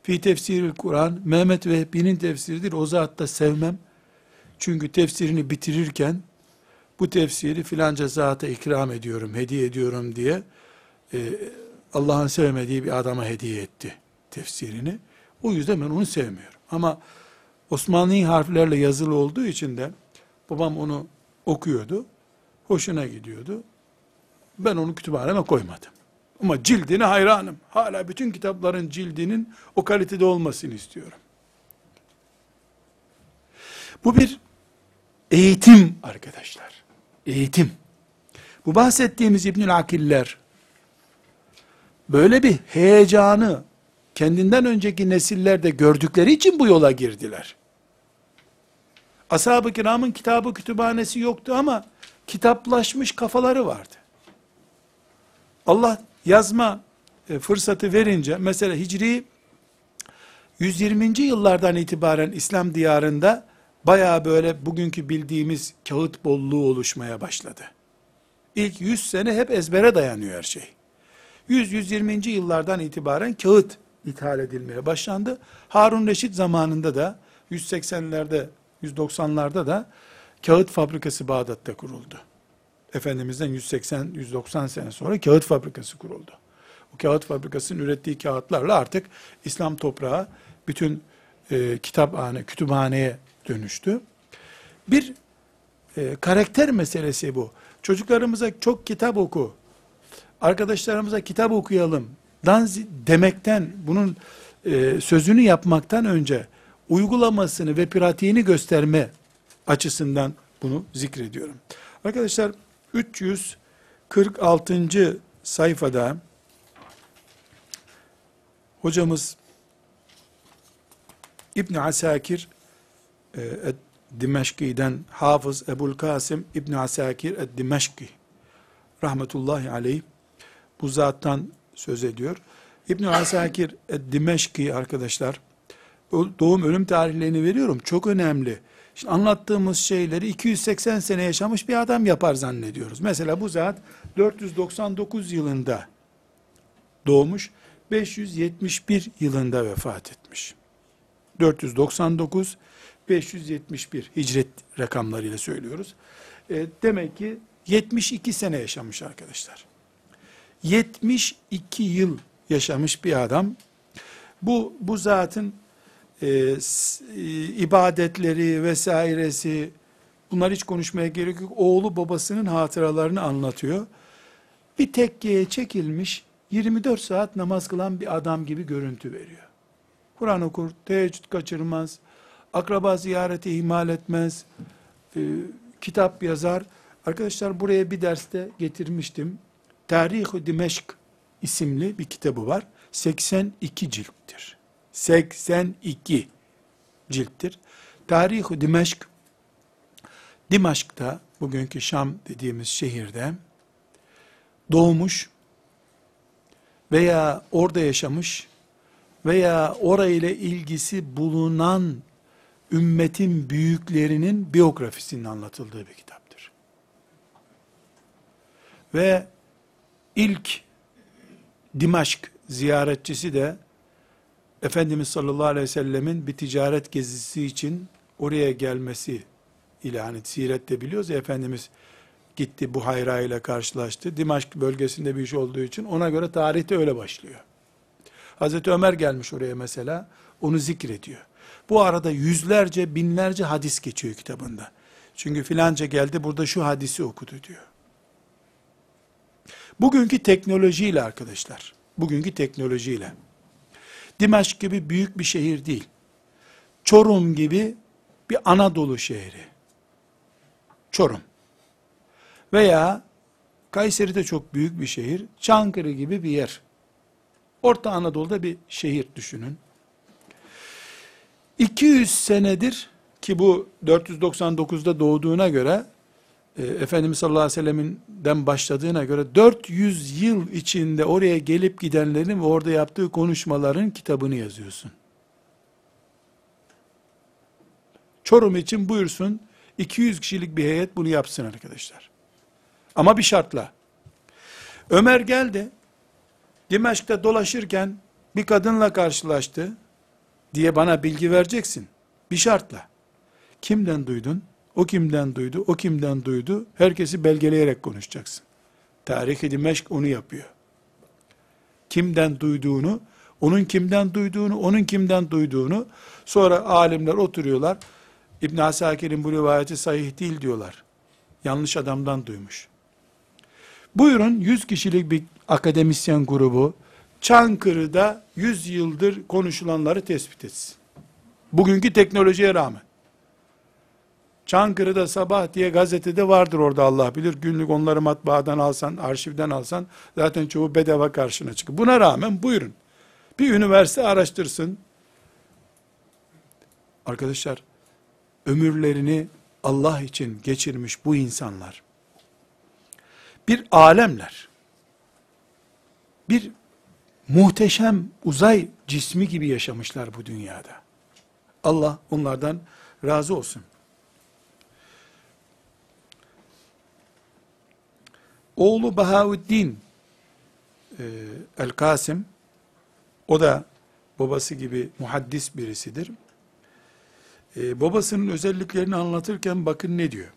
S1: Fi tefsiril Kur'an. Mehmet Vehbi'nin tefsiridir. O zat da sevmem. Çünkü tefsirini bitirirken bu tefsiri filanca zata ikram ediyorum, hediye ediyorum diye e, Allah'ın sevmediği bir adama hediye etti tefsirini. O yüzden ben onu sevmiyorum. Ama Osmanlı harflerle yazılı olduğu için de babam onu okuyordu. Hoşuna gidiyordu. Ben onu kütüphaneme koymadım. Ama cildine hayranım. Hala bütün kitapların cildinin o kalitede olmasını istiyorum. Bu bir eğitim arkadaşlar. Eğitim. Bu bahsettiğimiz İbnül Akiller böyle bir heyecanı kendinden önceki nesillerde gördükleri için bu yola girdiler. Ashab-ı kiramın kitabı kütüphanesi yoktu ama kitaplaşmış kafaları vardı. Allah yazma e, fırsatı verince mesela Hicri 120. yıllardan itibaren İslam diyarında baya böyle bugünkü bildiğimiz kağıt bolluğu oluşmaya başladı. İlk 100 sene hep ezbere dayanıyor her şey. 100-120. yıllardan itibaren kağıt ithal edilmeye başlandı. Harun Reşit zamanında da 180'lerde 190'larda da kağıt fabrikası Bağdat'ta kuruldu. Efendimiz'den 180-190 sene sonra kağıt fabrikası kuruldu. O kağıt fabrikasının ürettiği kağıtlarla artık İslam toprağı bütün e, kitaphane, kütüphaneye dönüştü. Bir e, karakter meselesi bu. Çocuklarımıza çok kitap oku, arkadaşlarımıza kitap okuyalım dan demekten, bunun e, sözünü yapmaktan önce uygulamasını ve pratiğini gösterme açısından bunu zikrediyorum. Arkadaşlar 346. sayfada hocamız İbn Asakir e, Dimeşki'den Hafız Ebul Kasım İbn Asakir Dimeşki rahmetullahi aleyh bu zattan söz ediyor. İbn Asakir Dimeşki arkadaşlar doğum ölüm tarihlerini veriyorum. Çok önemli. Şimdi anlattığımız şeyleri 280 sene yaşamış bir adam yapar zannediyoruz. Mesela bu zat 499 yılında doğmuş, 571 yılında vefat etmiş. 499 571 hicret rakamlarıyla söylüyoruz. E, demek ki 72 sene yaşamış arkadaşlar. 72 yıl yaşamış bir adam. Bu bu zatın e, e, ibadetleri vesairesi bunlar hiç konuşmaya gerek yok. Oğlu babasının hatıralarını anlatıyor. Bir tekkeye çekilmiş 24 saat namaz kılan bir adam gibi görüntü veriyor. Kur'an okur, teheccüd kaçırmaz, akraba ziyareti ihmal etmez, e, kitap yazar. Arkadaşlar buraya bir derste getirmiştim. Tarih-i Dimeşk isimli bir kitabı var. 82 cilttir. 82 cilttir. Tarih-i Dimeşk, Dimaşk'ta, bugünkü Şam dediğimiz şehirde doğmuş veya orada yaşamış veya orayla ilgisi bulunan ümmetin büyüklerinin biyografisinin anlatıldığı bir kitaptır. Ve ilk Dimaşk ziyaretçisi de Efendimiz sallallahu aleyhi ve sellemin bir ticaret gezisi için oraya gelmesi ile hani sirette biliyoruz ya Efendimiz gitti bu hayra ile karşılaştı. Dimaşk bölgesinde bir iş olduğu için ona göre tarihte öyle başlıyor. Hazreti Ömer gelmiş oraya mesela onu zikrediyor. Bu arada yüzlerce binlerce hadis geçiyor kitabında. Çünkü filanca geldi burada şu hadisi okudu diyor. Bugünkü teknolojiyle arkadaşlar, bugünkü teknolojiyle Dimaşk gibi büyük bir şehir değil. Çorum gibi bir Anadolu şehri. Çorum. Veya Kayseri de çok büyük bir şehir. Çankırı gibi bir yer. Orta Anadolu'da bir şehir düşünün. 200 senedir ki bu 499'da doğduğuna göre e, Efendimiz sallallahu aleyhi ve sellem'inden başladığına göre 400 yıl içinde oraya gelip gidenlerin ve orada yaptığı konuşmaların kitabını yazıyorsun. Çorum için buyursun 200 kişilik bir heyet bunu yapsın arkadaşlar. Ama bir şartla. Ömer geldi. Dimeşk'te dolaşırken bir kadınla karşılaştı diye bana bilgi vereceksin. Bir şartla. Kimden duydun? O kimden duydu? O kimden duydu? Herkesi belgeleyerek konuşacaksın. Tarih-i Dimeşk onu yapıyor. Kimden duyduğunu, onun kimden duyduğunu, onun kimden duyduğunu, sonra alimler oturuyorlar. İbn Asakir'in bu rivayeti sahih değil diyorlar. Yanlış adamdan duymuş. Buyurun 100 kişilik bir akademisyen grubu Çankırı'da 100 yıldır konuşulanları tespit etsin. Bugünkü teknolojiye rağmen. Çankırı'da sabah diye gazetede vardır orada Allah bilir. Günlük onları matbaadan alsan, arşivden alsan zaten çoğu bedava karşına çıkıyor. Buna rağmen buyurun. Bir üniversite araştırsın. Arkadaşlar ömürlerini Allah için geçirmiş bu insanlar bir alemler. Bir muhteşem uzay cismi gibi yaşamışlar bu dünyada. Allah onlardan razı olsun. Oğlu Bahavuddin e, El-Kasım, o da babası gibi muhaddis birisidir. E, babasının özelliklerini anlatırken bakın ne diyor.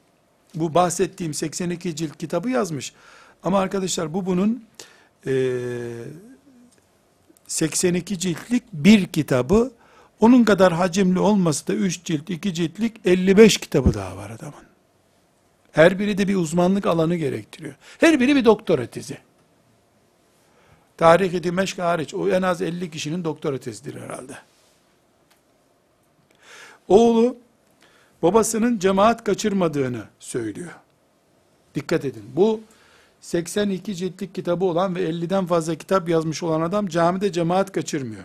S1: Bu bahsettiğim 82 cilt kitabı yazmış. Ama arkadaşlar bu bunun e, 82 ciltlik bir kitabı, onun kadar hacimli olması da 3 cilt, 2 ciltlik 55 kitabı daha var adamın. Her biri de bir uzmanlık alanı gerektiriyor. Her biri bir doktora tezi. Tarih-i Dimeşk hariç, o en az 50 kişinin doktora tezidir herhalde. Oğlu, babasının cemaat kaçırmadığını söylüyor. Dikkat edin. Bu 82 ciltlik kitabı olan ve 50'den fazla kitap yazmış olan adam camide cemaat kaçırmıyor.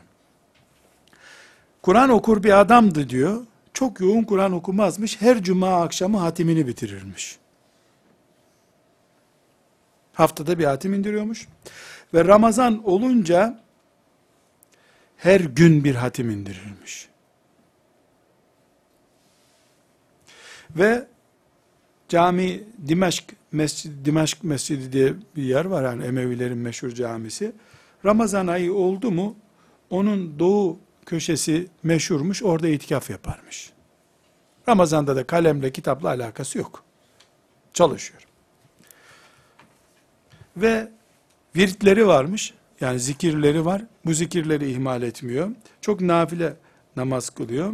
S1: Kur'an okur bir adamdı diyor. Çok yoğun Kur'an okumazmış. Her cuma akşamı hatimini bitirirmiş. Haftada bir hatim indiriyormuş. Ve Ramazan olunca her gün bir hatim indirirmiş. Ve cami Dimeşk Mescid Dimeşk Mescidi diye bir yer var yani Emevilerin meşhur camisi. Ramazan ayı oldu mu onun doğu köşesi meşhurmuş orada itikaf yaparmış. Ramazan'da da kalemle kitapla alakası yok. Çalışıyor. Ve viritleri varmış. Yani zikirleri var. Bu zikirleri ihmal etmiyor. Çok nafile namaz kılıyor.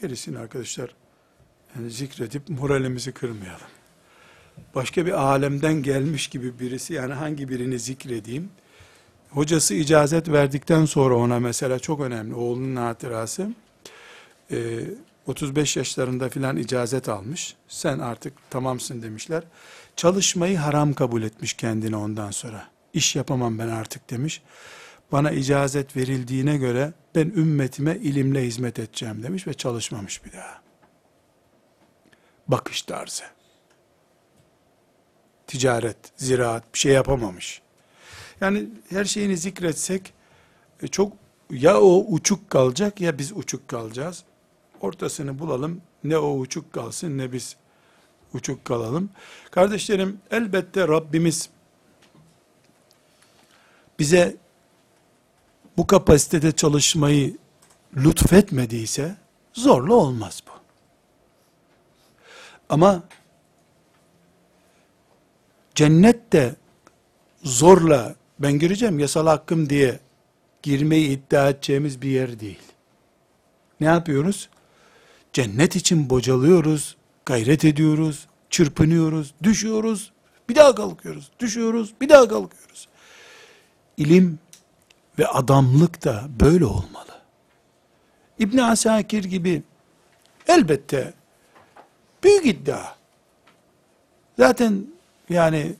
S1: Gerisini arkadaşlar zikredip moralimizi kırmayalım. Başka bir alemden gelmiş gibi birisi yani hangi birini zikredeyim? Hocası icazet verdikten sonra ona mesela çok önemli oğlunun hatırası. Ee, 35 yaşlarında filan icazet almış. Sen artık tamamsın demişler. Çalışmayı haram kabul etmiş kendine ondan sonra. İş yapamam ben artık demiş. Bana icazet verildiğine göre ben ümmetime ilimle hizmet edeceğim demiş ve çalışmamış bir daha. Bakış tarzı. Ticaret, ziraat bir şey yapamamış. Yani her şeyini zikretsek e, çok ya o uçuk kalacak ya biz uçuk kalacağız. Ortasını bulalım. Ne o uçuk kalsın ne biz uçuk kalalım. Kardeşlerim elbette Rabbimiz bize bu kapasitede çalışmayı lütfetmediyse zorla olmaz bu. Ama cennette zorla ben gireceğim yasal hakkım diye girmeyi iddia edeceğimiz bir yer değil. Ne yapıyoruz? Cennet için bocalıyoruz, gayret ediyoruz, çırpınıyoruz, düşüyoruz, bir daha kalkıyoruz, düşüyoruz, bir daha kalkıyoruz. İlim ve adamlık da böyle olmalı. İbn Asakir gibi elbette büyük iddia. Zaten yani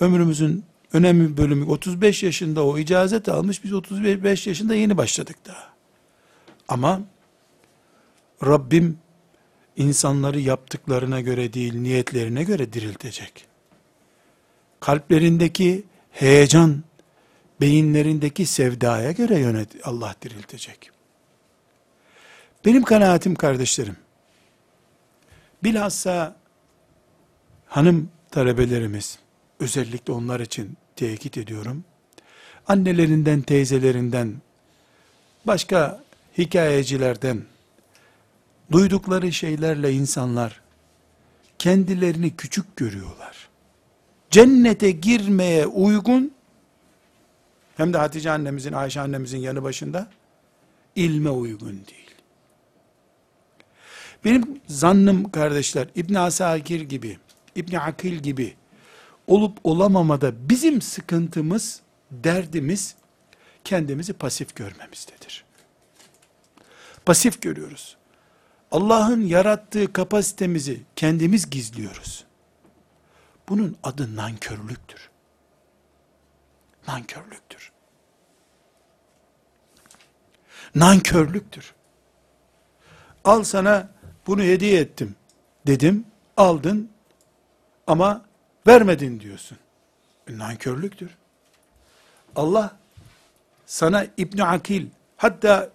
S1: ömrümüzün önemli bir bölümü 35 yaşında o icazet almış biz 35 yaşında yeni başladık daha. Ama Rabbim insanları yaptıklarına göre değil niyetlerine göre diriltecek. Kalplerindeki heyecan beyinlerindeki sevdaya göre yönet Allah diriltecek. Benim kanaatim kardeşlerim, bilhassa hanım talebelerimiz, özellikle onlar için tekit ediyorum, annelerinden, teyzelerinden, başka hikayecilerden, duydukları şeylerle insanlar, kendilerini küçük görüyorlar. Cennete girmeye uygun, hem de Hatice annemizin, Ayşe annemizin yanı başında, ilme uygun değil. Benim zannım kardeşler, İbn Asakir gibi, İbn Akil gibi olup olamamada bizim sıkıntımız, derdimiz kendimizi pasif görmemizdedir. Pasif görüyoruz. Allah'ın yarattığı kapasitemizi kendimiz gizliyoruz. Bunun adı nankörlüktür. Nankörlüktür. Nankörlüktür. Al sana bunu hediye ettim dedim, aldın ama vermedin diyorsun. E, nankörlüktür. Allah sana İbn Akil hatta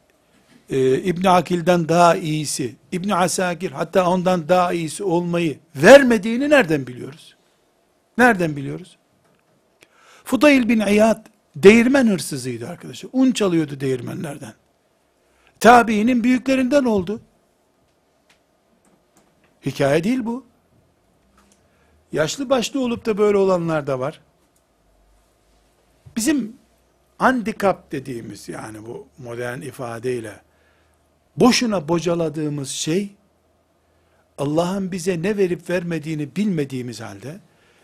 S1: e, İbn Akil'den daha iyisi, İbn Asakir hatta ondan daha iyisi olmayı vermediğini nereden biliyoruz? Nereden biliyoruz? Fudayl bin İyad değirmen hırsızıydı arkadaşlar. Un çalıyordu değirmenlerden. Tabiinin büyüklerinden oldu. Hikaye değil bu. Yaşlı başlı olup da böyle olanlar da var. Bizim handikap dediğimiz yani bu modern ifadeyle boşuna bocaladığımız şey Allah'ın bize ne verip vermediğini bilmediğimiz halde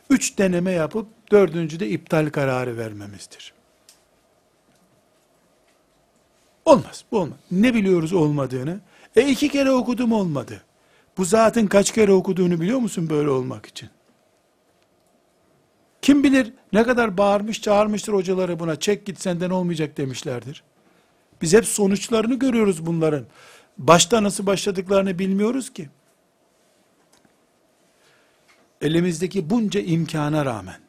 S1: üç deneme yapıp dördüncüde iptal kararı vermemizdir. Olmaz, bu olmaz. Ne biliyoruz olmadığını? E iki kere okudum olmadı. Bu zatın kaç kere okuduğunu biliyor musun böyle olmak için? Kim bilir ne kadar bağırmış çağırmıştır hocaları buna çek git senden olmayacak demişlerdir. Biz hep sonuçlarını görüyoruz bunların. Başta nasıl başladıklarını bilmiyoruz ki. Elimizdeki bunca imkana rağmen,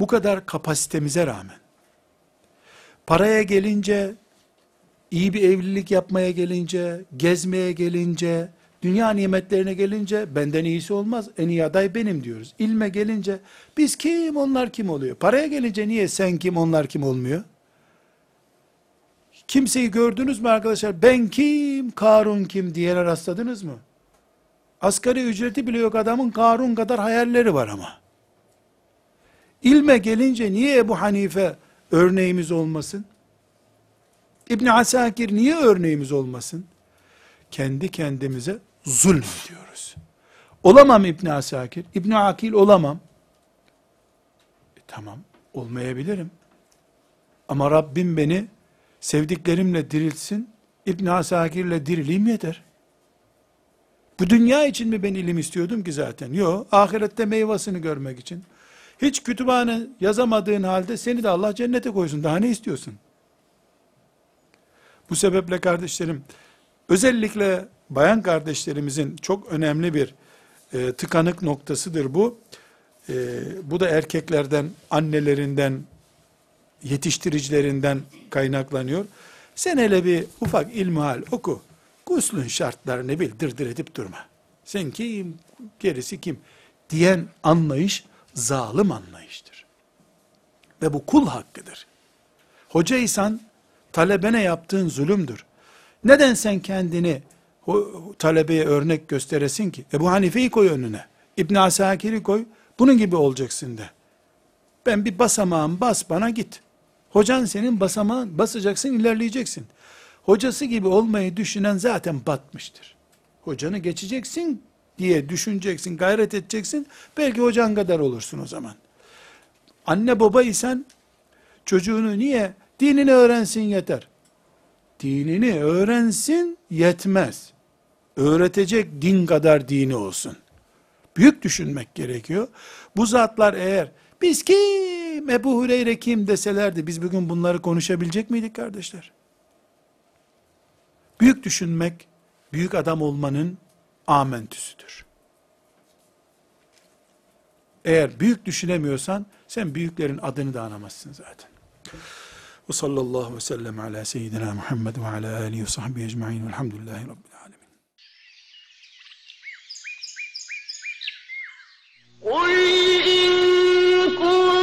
S1: bu kadar kapasitemize rağmen, paraya gelince, iyi bir evlilik yapmaya gelince, gezmeye gelince, dünya nimetlerine gelince benden iyisi olmaz. En iyi aday benim diyoruz. İlme gelince biz kim onlar kim oluyor? Paraya gelince niye sen kim onlar kim olmuyor? Kimseyi gördünüz mü arkadaşlar? Ben kim, Karun kim diyene rastladınız mı? Asgari ücreti bile yok adamın Karun kadar hayalleri var ama. İlme gelince niye Ebu Hanife örneğimiz olmasın? İbn Asakir niye örneğimiz olmasın? Kendi kendimize zulm ediyoruz. Olamam İbn Asakir, İbn Akil olamam. E, tamam, olmayabilirim. Ama Rabbim beni sevdiklerimle diriltsin, İbn Asakir'le dirileyim yeter. Bu dünya için mi ben ilim istiyordum ki zaten? Yok, ahirette meyvasını görmek için. Hiç kütüphane yazamadığın halde seni de Allah cennete koysun. Daha ne istiyorsun? Bu sebeple kardeşlerim, özellikle bayan kardeşlerimizin çok önemli bir e, tıkanık noktasıdır bu. E, bu da erkeklerden, annelerinden, yetiştiricilerinden kaynaklanıyor. Sen hele bir ufak ilmihal oku. Guslün şartlarını bil, dırdır edip durma. Sen kim, gerisi kim? Diyen anlayış, zalim anlayıştır. Ve bu kul hakkıdır. Hocaysan, talebene yaptığın zulümdür. Neden sen kendini o talebeye örnek gösteresin ki? Ebu Hanife'yi koy önüne. İbn Asakir'i koy. Bunun gibi olacaksın de. Ben bir basamağım bas bana git. Hocan senin basamağın basacaksın ilerleyeceksin. Hocası gibi olmayı düşünen zaten batmıştır. Hocanı geçeceksin diye düşüneceksin, gayret edeceksin. Belki hocan kadar olursun o zaman. Anne baba isen çocuğunu niye? Dinini öğrensin yeter. Dinini öğrensin yetmez. Öğretecek din kadar dini olsun. Büyük düşünmek gerekiyor. Bu zatlar eğer biz kim, Ebu Hureyre kim deselerdi biz bugün bunları konuşabilecek miydik kardeşler? Büyük düşünmek, büyük adam olmanın amentüsüdür. Eğer büyük düşünemiyorsan sen büyüklerin adını da anamazsın zaten. وصلى الله وسلم على سيدنا محمد وعلى آله وصحبه أجمعين والحمد لله رب العالمين.
S2: قل إن كنت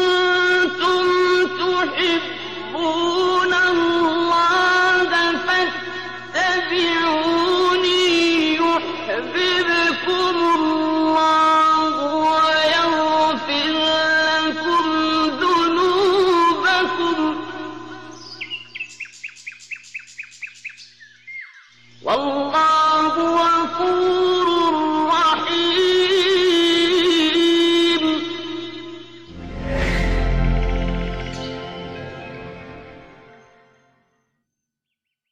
S2: والله